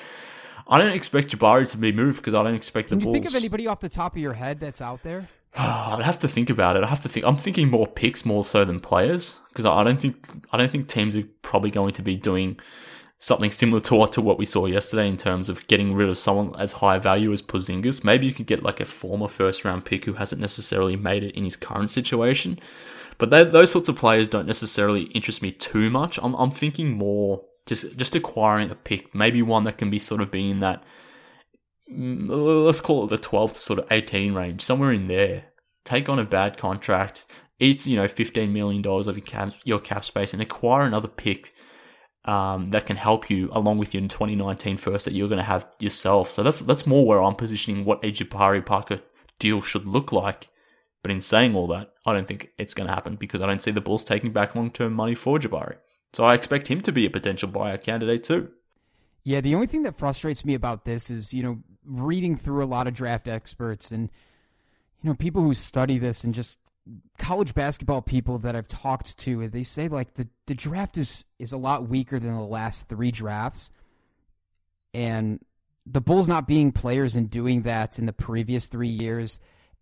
I don't expect Jabari to be moved because I don't expect Can the Bulls. Can you think of anybody off the top of your head that's out there? [SIGHS] I'd have to think about it. I have to think. I'm thinking more picks more so than players because I don't think I don't think teams are probably going to be doing something similar to what to what we saw yesterday in terms of getting rid of someone as high value as Porzingis. Maybe you could get like a former first round pick who hasn't necessarily made it in his current situation. But they, those sorts of players don't necessarily interest me too much. I'm, I'm thinking more just just acquiring a pick, maybe one that can be sort of being in that mm, let's call it the 12th to sort of 18 range, somewhere in there. Take on a bad contract, eat you know 15 million dollars of your cap, your cap space, and acquire another pick um, that can help you along with your 2019 first that you're going to have yourself. So that's that's more where I'm positioning what a Jabari Parker deal should look like. But in saying all that, I don't think it's going to happen because I don't see the Bulls taking back long term money for Jabari. So I expect him to be a potential buyer candidate too. Yeah, the only thing that frustrates me about this is, you know, reading through a lot of draft experts and, you know, people who study this and just college basketball people that I've talked to, they say like the, the draft is, is a lot weaker than the last three drafts. And the Bulls not being players and doing that in the previous three years.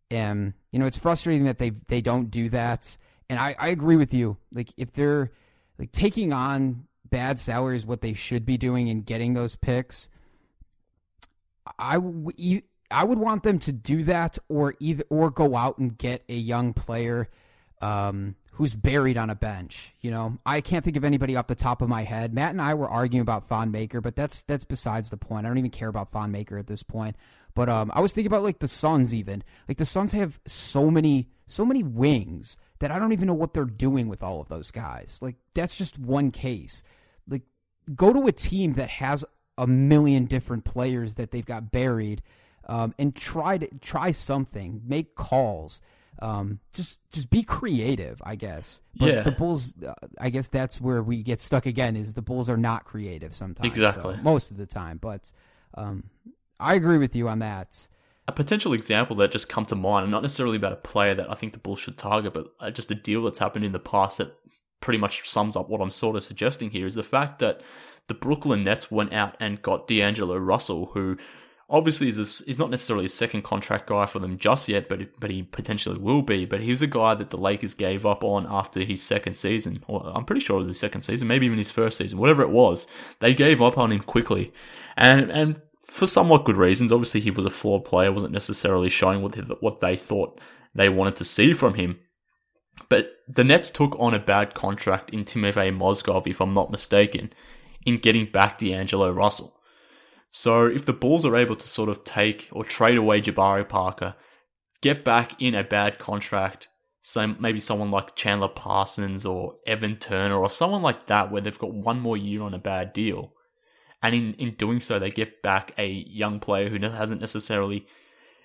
And, you know, it's frustrating that they they don't do that. And I, I agree with you. Like if they're like taking on bad salaries what they should be doing and getting those picks. I I would want them to do that or either or go out and get a young player um, who's buried on a bench. You know, I can't think of anybody off the top of my head. Matt and I were arguing about Thon Maker, but that's that's besides the point. I don't even care about Thon Maker at this point. But um, I was thinking about like the Suns even. Like the Suns have so many so many wings that I don't even know what they're doing with all of those guys. Like that's just one case. Like go to a team that has a million different players that they've got buried, um, and try to try something. Make calls. Um, just just be creative, I guess. But Yeah. the Bulls, uh, I guess that's where we get stuck again. Is the Bulls are not creative sometimes, Exactly. so, most of the time. But um, I agree with you on that. A potential example that just come to mind, and not necessarily about a player that I think the Bulls should target, but uh, just a deal that's happened in the past that pretty much sums up what I'm sort of suggesting here is the fact that the Brooklyn Nets went out and got D'Angelo Russell, who obviously is a, is not necessarily a second contract guy for them just yet, but but he potentially will be. But he was a guy that the Lakers gave up on after his second season, or I'm pretty sure it was his second season, maybe even his first season, whatever it was. They gave up on him quickly, and and for somewhat good reasons. Obviously, he was a flawed player, wasn't necessarily showing what what they thought they wanted to see from him. But the Nets took on a bad contract in Timofey Mozgov, if I'm not mistaken, in getting back D'Angelo Russell. So if the Bulls are able to sort of take or trade away Jabari Parker, get back in a bad contract, so maybe someone like Chandler Parsons or Evan Turner or someone like that, where they've got one more year on a bad deal, and in, in doing so, they get back a young player who hasn't necessarily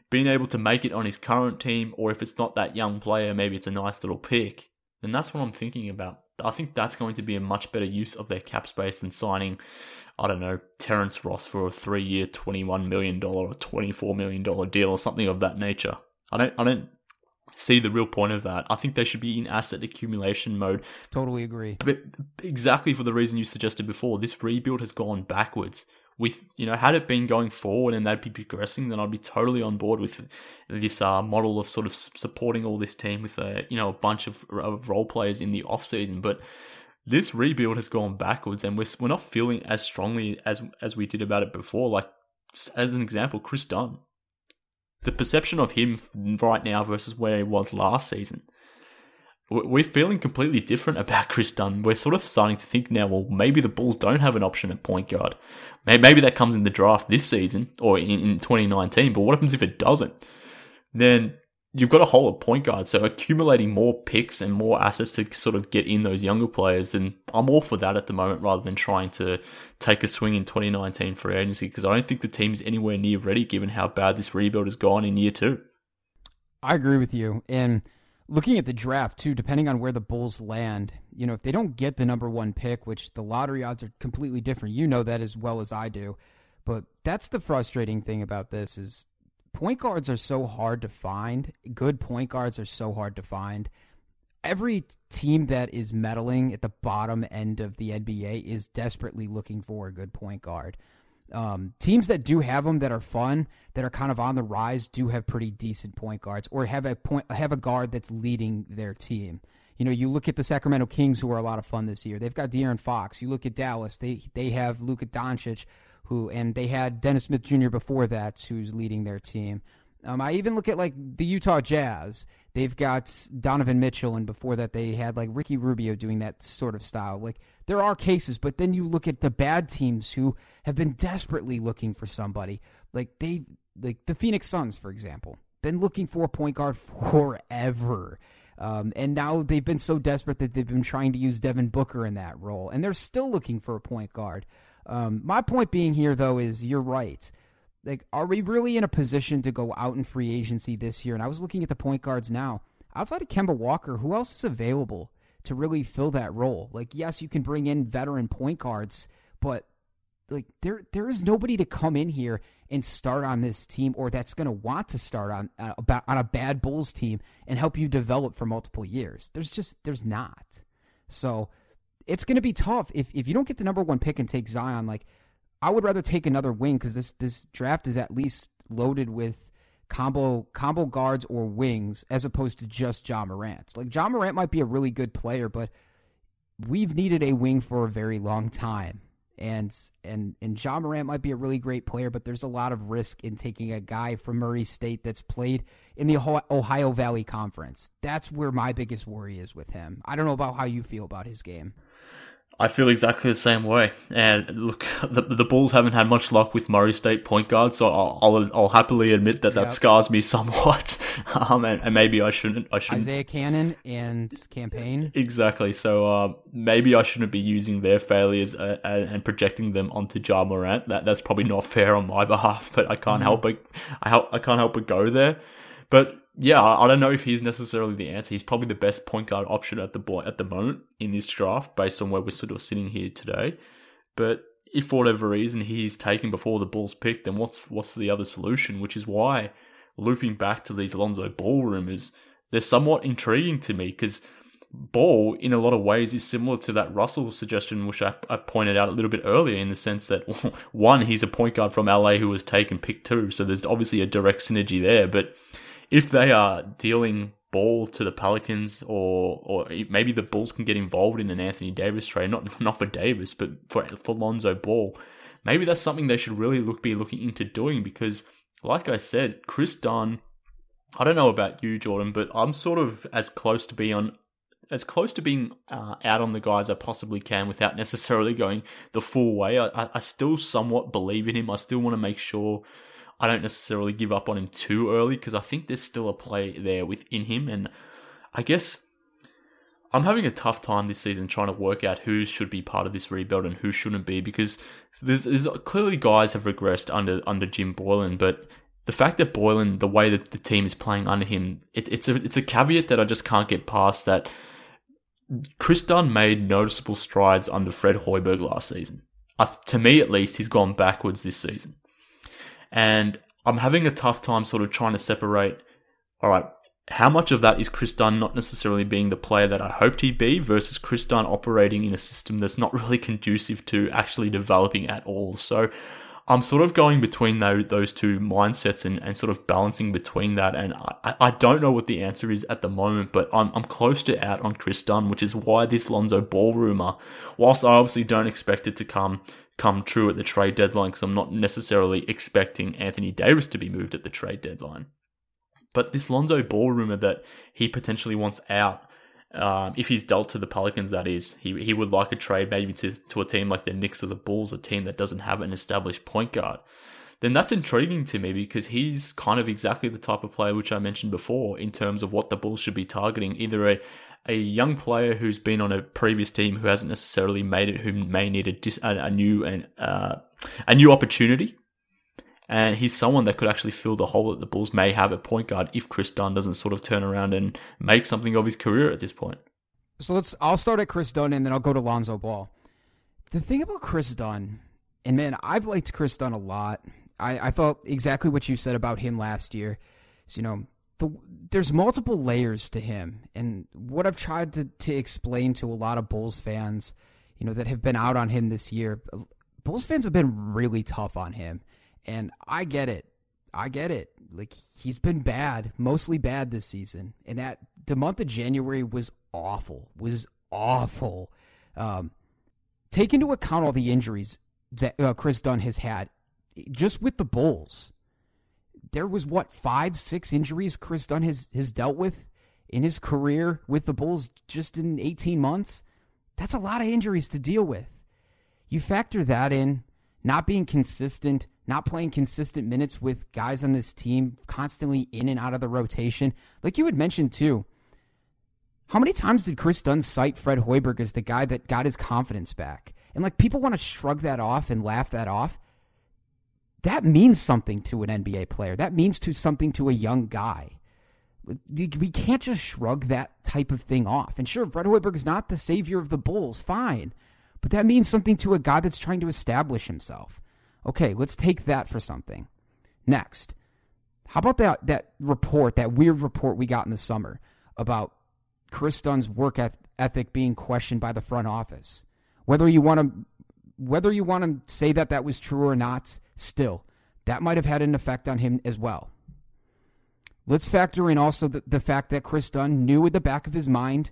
been able to make it on his current team, or if it's not that young player, maybe it's a nice little pick, then that's what I'm thinking about. I think that's going to be a much better use of their cap space than signing, I don't know, Terrence Ross for a three year, $21 million or $24 million deal or something of that nature. I don't, I don't see the real point of that. I think they should be in asset accumulation mode Totally agree. but exactly for the reason you suggested before, this rebuild has gone backwards. With you know, had it been going forward and they'd be progressing, then I'd be totally on board with this uh, model of sort of supporting all this team with a you know a bunch of, of role players in the off season. But this rebuild has gone backwards, and we're we're not feeling as strongly as as we did about it before. Like as an example, Kris Dunn, the perception of him right now versus where he was last season we're feeling completely different about [LAUGHS] Kris Dunn. We're sort of starting to think now, well, maybe the Bulls don't have an option at point guard. Maybe that comes in the draft this season or in, in 2019, but what happens if it doesn't? Then you've got a hole at point guard. So accumulating more picks and more assets to sort of get in those younger players, then I'm all for that at the moment rather than trying to take a swing in 2019 free agency because I don't think the team's anywhere near ready given how bad this rebuild has gone in year two. I agree with you. And looking at the draft too, depending on where the Bulls land, you know, if they don't get the number one pick, which the lottery odds are completely different, you know that as well as I do. But that's the frustrating thing about this is point guards are so hard to find. Good point guards are so hard to find. Every team that is meddling at the bottom end of the NBA is desperately looking for a good point guard. Um, teams that do have them that are fun, that are kind of on the rise, do have pretty decent point guards, or have a point have a guard that's leading their team. You know, you look at the Sacramento Kings, who are a lot of fun this year. They've got De'Aaron Fox. You look at Dallas; they they have Luka Doncic, who and they had Dennis Smith Jr. before that, who's leading their team. Um, I even look at like the Utah Jazz. They've got Donovan Mitchell, and before that, they had like Ricky Rubio doing that sort of style. Like there are cases, but then you look at the bad teams who have been desperately looking for somebody. Like they, like the Phoenix Suns, for example, been looking for a point guard forever. Um, and now they've been so desperate that they've been trying to use Devin Booker in that role, and they're still looking for a point guard. Um, my point being here, though, is you're right. Like, are we really in a position to go out in free agency this year? And I was looking at the point guards now. Outside of Kemba Walker, who else is available to really fill that role? Like, yes, you can bring in veteran point guards, but like there there is nobody to come in here and start on this team or that's going to want to start on uh, about on a bad Bulls team and help you develop for multiple years. There's just there's not. So it's going to be tough if if you don't get the number 1 pick and take Zion like I would rather take another wing cuz this this draft is at least loaded with combo combo guards or wings as opposed to just Ja Morant. Like Ja Morant might be a really good player but we've needed a wing for a very long time and and and Ja Morant might be a really great player, but there's a lot of risk in taking a guy from Murray State that's played in the Ohio Valley Conference. That's where my biggest worry is with him. I don't know about how you feel about his game. I feel exactly the same way. And look, [LAUGHS] the, the Bulls haven't had much luck with Murray State point guard, so I'll, I'll, I'll happily admit that that Yep. scars me [LAUGHS] somewhat. Um, and, and maybe I shouldn't. I shouldn't. Isaiah Canaan and Cam Payne. Exactly. So uh, maybe I shouldn't be using their failures uh, uh, and projecting them onto Ja Morant. That that's probably not [LAUGHS] fair on my behalf, but I can't help but I help I can't help but go there. But yeah, I, don't know if he's necessarily the answer. He's probably the best point guard option at the boy at the moment in this draft, based on where we're sort of sitting here today. But if for whatever reason he's taken before the Bulls pick, then what's what's the other solution? Which is why looping back to these Alonzo Ball rumors, they're somewhat intriguing to me because Ball, in a lot of ways, is similar to that Russell suggestion, which I, I pointed out a little bit earlier, in the sense that [LAUGHS] one, he's a point guard from LA who was taken pick two, so there's obviously a direct synergy there. But if they are dealing Ball to the Pelicans, or or maybe the Bulls can get involved in an Anthony Davis trade, not [LAUGHS] not for Davis, but for for Lonzo Ball. Maybe that's something they should really look be looking into doing because, like I said, Kris Dunn. I don't know about you, Jordan, but I'm sort of as close to being on as close to being uh, out on the guys I possibly can without [LAUGHS] necessarily going the full way. I, I still somewhat believe in him. I still want to make sure I don't necessarily give up on him too early because I think there's still a play there within him. And I guess I'm having a tough time this season trying to work out who should be part of this rebuild and who shouldn't be because there's, there's clearly guys have regressed under under Jim Boylen, but the fact that Boylen, the way that the team is playing under him, it, it's a it's a caveat that I just can't get past. That Kris Dunn made noticeable strides under Fred Hoiberg last season. Uh, to me, at least, he's gone backwards this season. And I'm having a tough time sort of trying to separate, all right, how much of that is Kris Dunn not necessarily being the player that I hoped he'd be versus Kris Dunn operating in a system that's not really conducive to actually developing at all. So I'm sort of going between those, two mindsets and, and sort of balancing between that. And I, I don't know what the answer is at the moment, but I'm, I'm close to out on Kris Dunn, which is why this Lonzo Ball rumor, whilst I obviously don't expect it to come come true at the trade deadline because I'm not necessarily expecting Anthony Davis to be moved at the trade deadline. But this Lonzo Ball rumor that he potentially wants out, um, if he's dealt to the Pelicans, that is, he he would like a trade maybe to to a team like the Knicks or the Bulls, a team that doesn't have an established point guard. Then that's intriguing to me because he's kind of exactly the type of player which I mentioned before in terms of what the Bulls should be targeting, either a a young player who's been on a previous team who hasn't necessarily made it, who may need a, a, a new and uh, a new opportunity, and he's someone that could actually fill the hole that the Bulls may have at point guard if Kris Dunn doesn't sort of turn around and make something of his career at this point. So let's. I'll start at Kris Dunn and then I'll go to Lonzo Ball. The thing about Kris Dunn, and man, I've liked Kris Dunn a lot. I, I thought exactly what you said about him last year. So, you know, the, there's multiple layers to him, and what I've tried to, to explain to a lot of Bulls fans, you know, that have been out on him this year, Bulls fans have been really tough on him, and I get it. I get it. Like he's been bad, mostly bad this season, and that the month of January was awful. Was awful. Um, take into account all the injuries that uh, Kris Dunn has had, just with the Bulls there was what five, six injuries Kris Dunn has has dealt with in his career with the Bulls just in 18 months. That's a lot of injuries to deal with. You factor that in, not being consistent, not playing consistent minutes with guys on this team, constantly in and out of the rotation. Like you had mentioned too. How many times did Kris Dunn cite Fred Hoiberg as the guy that got his confidence back? And like people want to shrug that off and laugh that off that means something to an NBA player. That means to something to a young guy. We can't just shrug that type of thing off. And sure, Fred Hoiberg is not the savior of the Bulls, fine. But that means something to a guy that's trying to establish himself. Okay, let's take that for something. Next, how about that that report, that weird report we got in the summer about Kris Dunn's work ethic being questioned by the front office? Whether you want to whether you want to say that that was true or not, still, that might have had an effect on him as well. Let's factor in also the, the fact that Kris Dunn knew at the back of his mind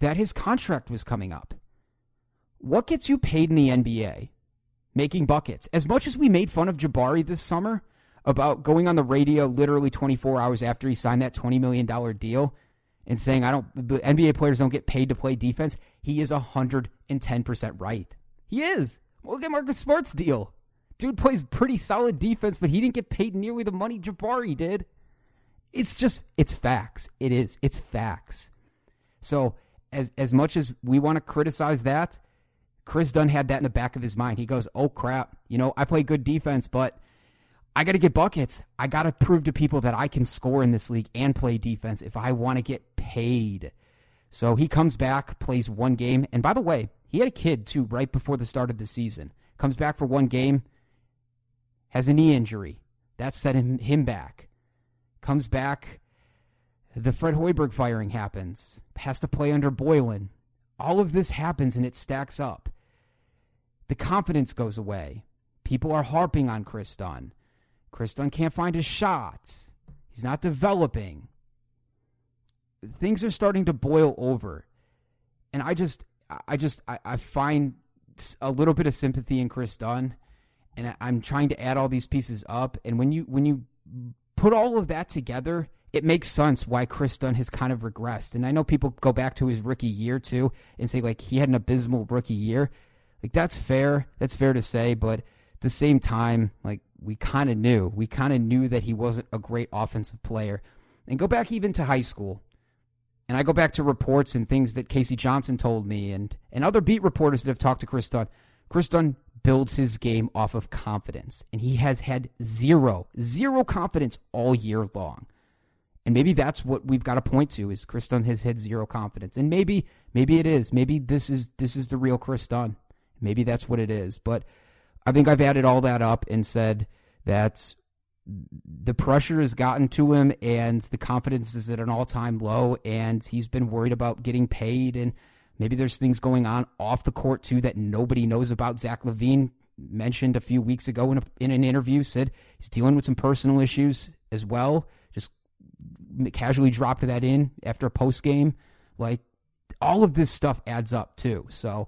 that his contract was coming up. What gets you paid in the NBA? Making buckets. As much as we made fun of Jabari this summer about going on the radio literally 24 hours after he signed that $20 million deal and saying, I don't, NBA players don't get paid to play defense, he is 110% right. He is. Look at Marcus Smart's deal. Dude plays pretty solid defense, but he didn't get paid nearly the money Jabari did. It's just, it's facts. It is. It's facts. So, as as much as we want to criticize that, Kris Dunn had that in the back of his mind. He goes, "Oh crap, you know, I play good defense, but I got to get buckets. I got to prove to people that I can score in this league and play defense if I want to get paid. So he comes back, plays one game. And by the way, he had a kid too right before the start of the season. Comes back for one game, has a knee injury. That set him, him back. Comes back. The Fred Hoiberg firing happens. Has to play under Boylen. All of this happens and it stacks up. The confidence goes away. People are harping on Kris Dunn. Kris Dunn can't find his shots. He's not developing. Things are starting to boil over. And I just I just I, I find a little bit of sympathy in Kris Dunn and I'm trying to add all these pieces up. And when you when you put all of that together, it makes sense why Kris Dunn has kind of regressed. And I know people go back to his rookie year too and say like he had an abysmal rookie year. Like that's fair. That's fair to say, but at the same time, like we kind of knew. We kind of knew that he wasn't a great offensive player. And go back even to high school. And I go back to reports and things that Casey Johnson told me and, and other beat reporters that have talked to Kris Dunn. Kris Dunn builds his game off of confidence. And he has had zero, zero confidence all year long. And maybe that's what we've got to point to is Kris Dunn has had zero confidence. And maybe maybe it is. Maybe this is this is the real Kris Dunn. Maybe that's what it is. But I think I've added all that up and said that the pressure has gotten to him and the confidence is at an all-time low and he's been worried about getting paid and Maybe there's things going on off the court too that nobody knows about. Zach LaVine mentioned a few weeks ago in, a, in an interview said he's dealing with some personal issues as well. Just casually dropped that in after a post game. Like all of this stuff adds up too. So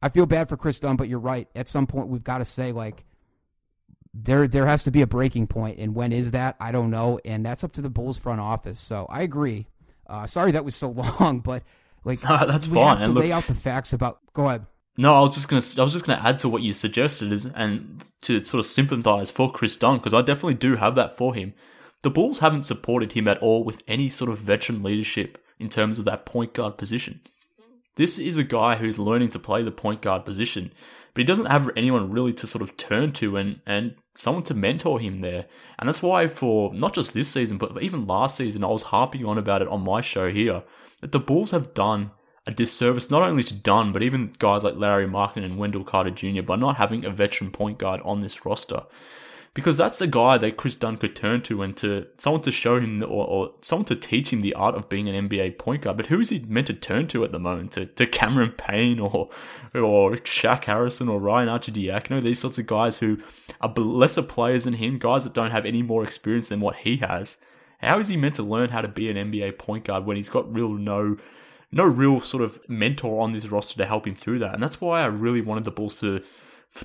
I feel bad for Kris Dunn, but you're right. At some point, we've got to say like there there has to be a breaking point, and when is that? I don't know, and that's up to the Bulls front office. So I agree. Uh, sorry that was so [LAUGHS] long, but like ah, that's we fine. have to look, lay out the facts about. Go ahead. No, I was just gonna. I was just gonna add to what you suggested is, and to sort of sympathise for Kris Dunn because I definitely do have that for him. The Bulls haven't supported him at all with any sort of veteran leadership in terms of that point guard position. This is a guy who's learning to play the point guard position, but he doesn't have anyone really to sort of turn to and and someone to mentor him there. And that's why for not just this season, but even last season, I was harping on about it on my show here that the Bulls have done a disservice not only to Dunn, but even guys like Lauri Markkanen and Wendell Carter Jr. by not having a veteran point guard on this roster. Because that's a guy that Kris Dunn could turn to and to someone to show him or, or someone to teach him the art of being an NBA point guard. But who is he meant to turn to at the moment? To, to Cameron Payne or or Shaq Harrison or Ryan Arcidiacono? These sorts of guys who are lesser players than him, guys that don't have any more experience than what he has. How is he meant to learn how to be an NBA point guard when he's got real no no real sort of mentor on this roster to help him through that? And that's why I really wanted the Bulls to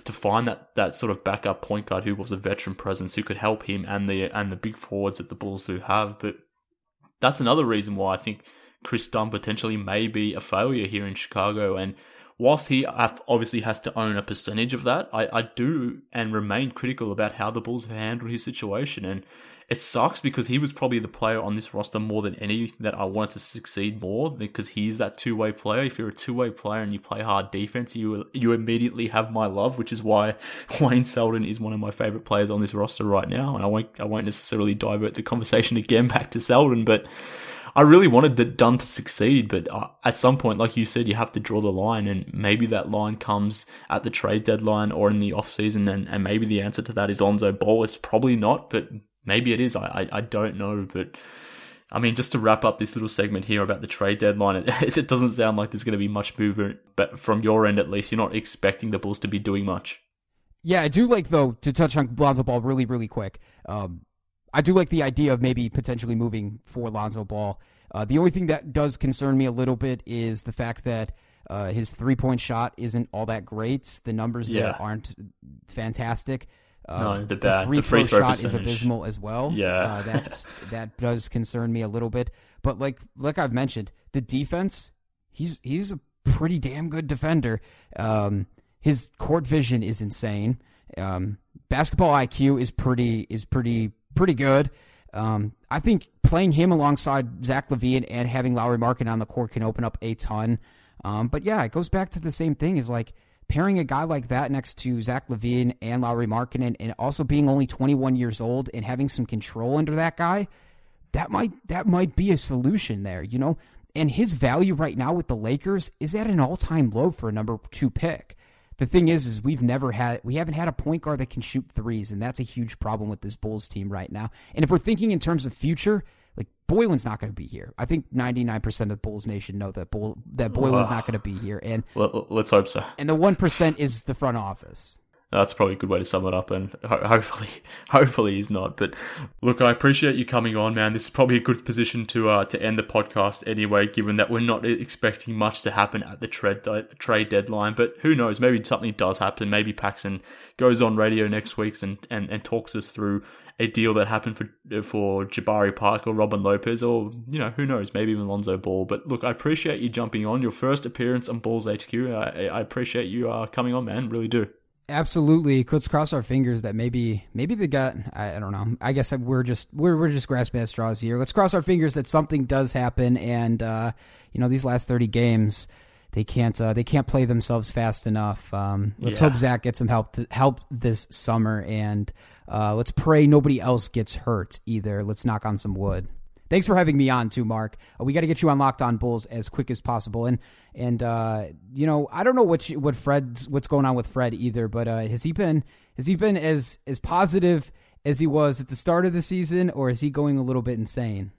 to find that that sort of backup point guard who was a veteran presence who could help him and the and the big forwards that the Bulls do have. But that's another reason why I think Kris Dunn potentially may be a failure here in Chicago. And whilst he obviously has to own a percentage of that, I, I do and remain critical about how the Bulls have handled his situation. And it sucks because he was probably the player on this roster more than any that I wanted to succeed more because he's that two way player. If you're a two way player and you play hard defense, you you immediately have my love, which is why [LAUGHS] Wayne Selden is one of my favorite players on this roster right now. And I won't I won't necessarily divert the conversation [LAUGHS] again back to Selden, but. I really wanted Dunn to succeed, but uh, at some point, like you said, you have to draw the line, and maybe that line comes at the trade deadline or in the off season, and, and maybe the answer to that is Lonzo Ball. It's probably not, but Maybe it is. I, I, I don't know, but I mean, just to wrap up this little segment here about the trade deadline, [LAUGHS] it, it doesn't sound like there's going to be much movement, but from your end at least, you're not expecting the Bulls to be doing much. Yeah, I do like though to touch on Lonzo Ball really, really quick. Um, I do like the idea of maybe potentially moving for Lonzo Ball. Uh, the only thing that does concern me a little bit is the fact that uh, his three point shot isn't all that great. The numbers yeah. there aren't fantastic. Uh, no, the, bad, the free, the free throw, throw shot is abysmal as well. Yeah, uh, [LAUGHS] that's that does concern me a little bit. But like like I've mentioned, the defense, he's he's a pretty damn good defender. Um, his court vision is insane. Um, basketball IQ is pretty is pretty pretty good. Um, I think playing him alongside Zach LaVine and having Lauri Markkanen on the court can open up a ton. Um, but yeah, it goes back to the same thing. Is like pairing a guy like that next to Zach LaVine and Lauri Markkanen, and also being only 21 years old and having some control under that guy, that might that might be a solution there. You know, and his value right now with the Lakers is at an all time low for a number two pick. The thing is, is we've never had we haven't had a point guard that can shoot threes, and that's a huge problem with this Bulls team right now. And if we're thinking in terms of future, like Boylen's not going to be here. I think 99% of Bulls Nation know that Bull, that Boylen's not going to be here, and let's hope so. And the one percent is the front office. That's probably a good way to sum it up, and ho- hopefully, [LAUGHS] hopefully he's not. But look, I appreciate you coming on, man. This is probably a good position to uh, to end the podcast anyway, given that we're not expecting much to happen at the trade trade deadline. But who knows? Maybe something does happen. Maybe Paxson goes on radio next week and, and, and talks us through a deal that happened for for Jabari Park or Robin Lopez, or you know who knows, maybe even Lonzo Ball. But look, I appreciate you jumping on your first appearance on Bulls HQ. I, I appreciate you uh, coming on, man. Really do. Absolutely. Let's cross our fingers that maybe maybe they got I, I, don't know. I guess we're just we're we're just grasping at straws here. Let's cross our fingers that something does happen and uh, you know, these last 30 games they can't uh, they can't play themselves fast enough. Um, let's yeah. hope Zach gets some help to help this summer and uh, let's pray nobody else gets hurt either. Let's knock on some wood. Thanks for having me on too, Mark. Uh, we got to get you on Locked On Bulls as quick as possible. And and uh, you know, I don't know what you, what Fred's what's going on with Fred either, but uh, has he been has he been as as positive as he was at the start of the season, or is he going a little bit insane?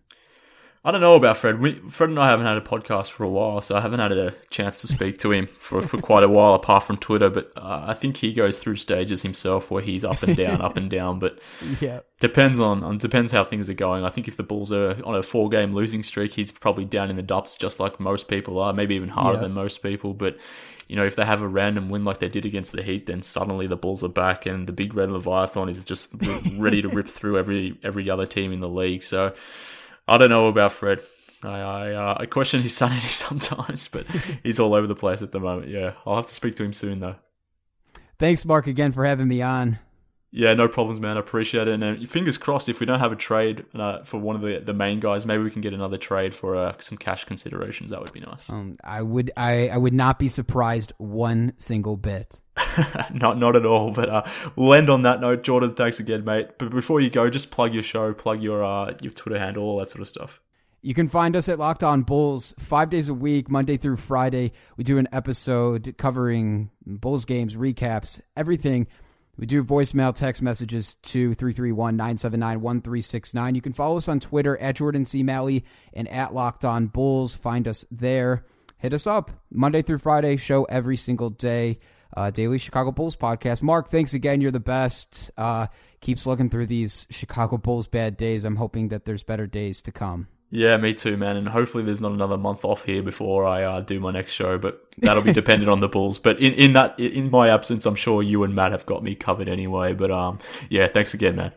I don't know about Fred. We, Fred and I haven't had a podcast for a while, so I haven't had a chance to speak to him for, for quite a while, apart from Twitter. But uh, I think he goes through stages himself where he's up and down, up and down. But [LAUGHS] yeah, depends on, on depends how things are going. I think if the Bulls are on a four game losing streak, he's probably down in the dumps, just like most people are, maybe even harder yeah. than most people. But you know, if they have a random win like they did against the Heat, then suddenly the Bulls are back, and the big red Leviathan is just ready to rip through every every other team in the league. So. I don't know about Fred. I I, uh, I question his sanity [LAUGHS] sometimes, but [LAUGHS] he's all over the place at the moment. Yeah, I'll have to speak to him soon though. Thanks, Mark, again for having me on. Yeah, no problems, man. I appreciate it. And fingers crossed, if we don't have a trade uh, for one of the the main guys, maybe we can get another trade for uh, some cash considerations. That would be nice. Um, I would I, I would not be surprised one single bit. [LAUGHS] not not at all. But uh, we'll end on that note. Jordan, thanks again, mate. But before you go, just plug your show, plug your uh, your Twitter handle, all that sort of stuff. You can find us at Locked On Bulls five days a week, Monday through Friday. We do an episode covering Bulls games, recaps, everything. We do voicemail, text messages to 331 979 1369. You can follow us on Twitter at Jordan C. Malley and at Locked On Bulls. Find us there. Hit us up. Monday through Friday, show every single day. Uh, Daily Chicago Bulls podcast. Mark, thanks again. You're the best. Uh, keeps looking through these Chicago Bulls bad days. I'm hoping that there's better days to come. Yeah, me too, man. And hopefully there's not another month off here before I uh, do my next show, but that'll be [LAUGHS] dependent on the Bulls. But in, in that, in my absence, I'm sure you and Matt have got me covered anyway. But um, yeah, thanks again, man.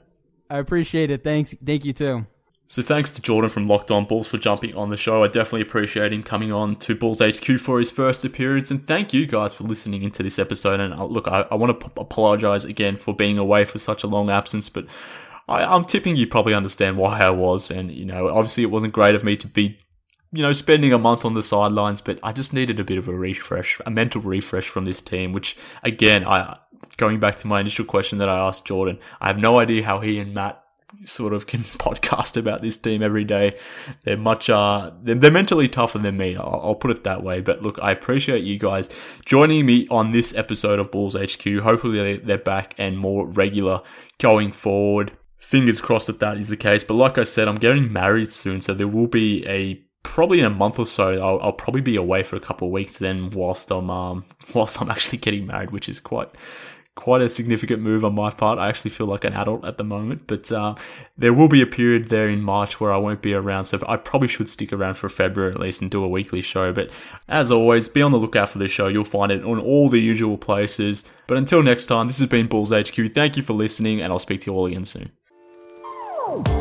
I appreciate it. Thanks. Thank you too. So thanks to Jordan from Locked On Bulls for jumping on the show. I definitely appreciate him coming on to Bulls HQ for his first appearance. And thank you guys for listening into this episode. And uh, look, I, I want to p- apologize again for being away for such a long absence, but I, am tipping you probably understand why I was, and you know, obviously it wasn't great of me to be, you know, spending a month on the sidelines, but I just needed a bit of a refresh, a mental refresh from this team. Which, again, I going back to my initial question that I asked Jordan, I have no idea how he and Matt sort of can [LAUGHS] podcast about this team every day. They're much, uh, they're, they're mentally tougher than me. I'll, I'll, put it that way. But look, I appreciate you guys joining me on this episode of Bulls HQ. Hopefully they're back and more regular going forward fingers crossed that that is the case. But like I said, I'm getting married soon, so there will be a probably in a month or so. I'll, I'll probably be away for a couple of weeks then, whilst I'm um [LAUGHS] whilst I'm actually getting married, which is quite quite a significant move on my part. I actually feel like an adult at the moment, but uh, there will be a period there in March where I won't be around. So I probably should stick around for February at least and do a weekly show. But as always, be on the lookout for this show. You'll find it on all the usual places. But until next time, this has been Bulls HQ. Thank you for listening, and I'll speak to you all again soon. I'm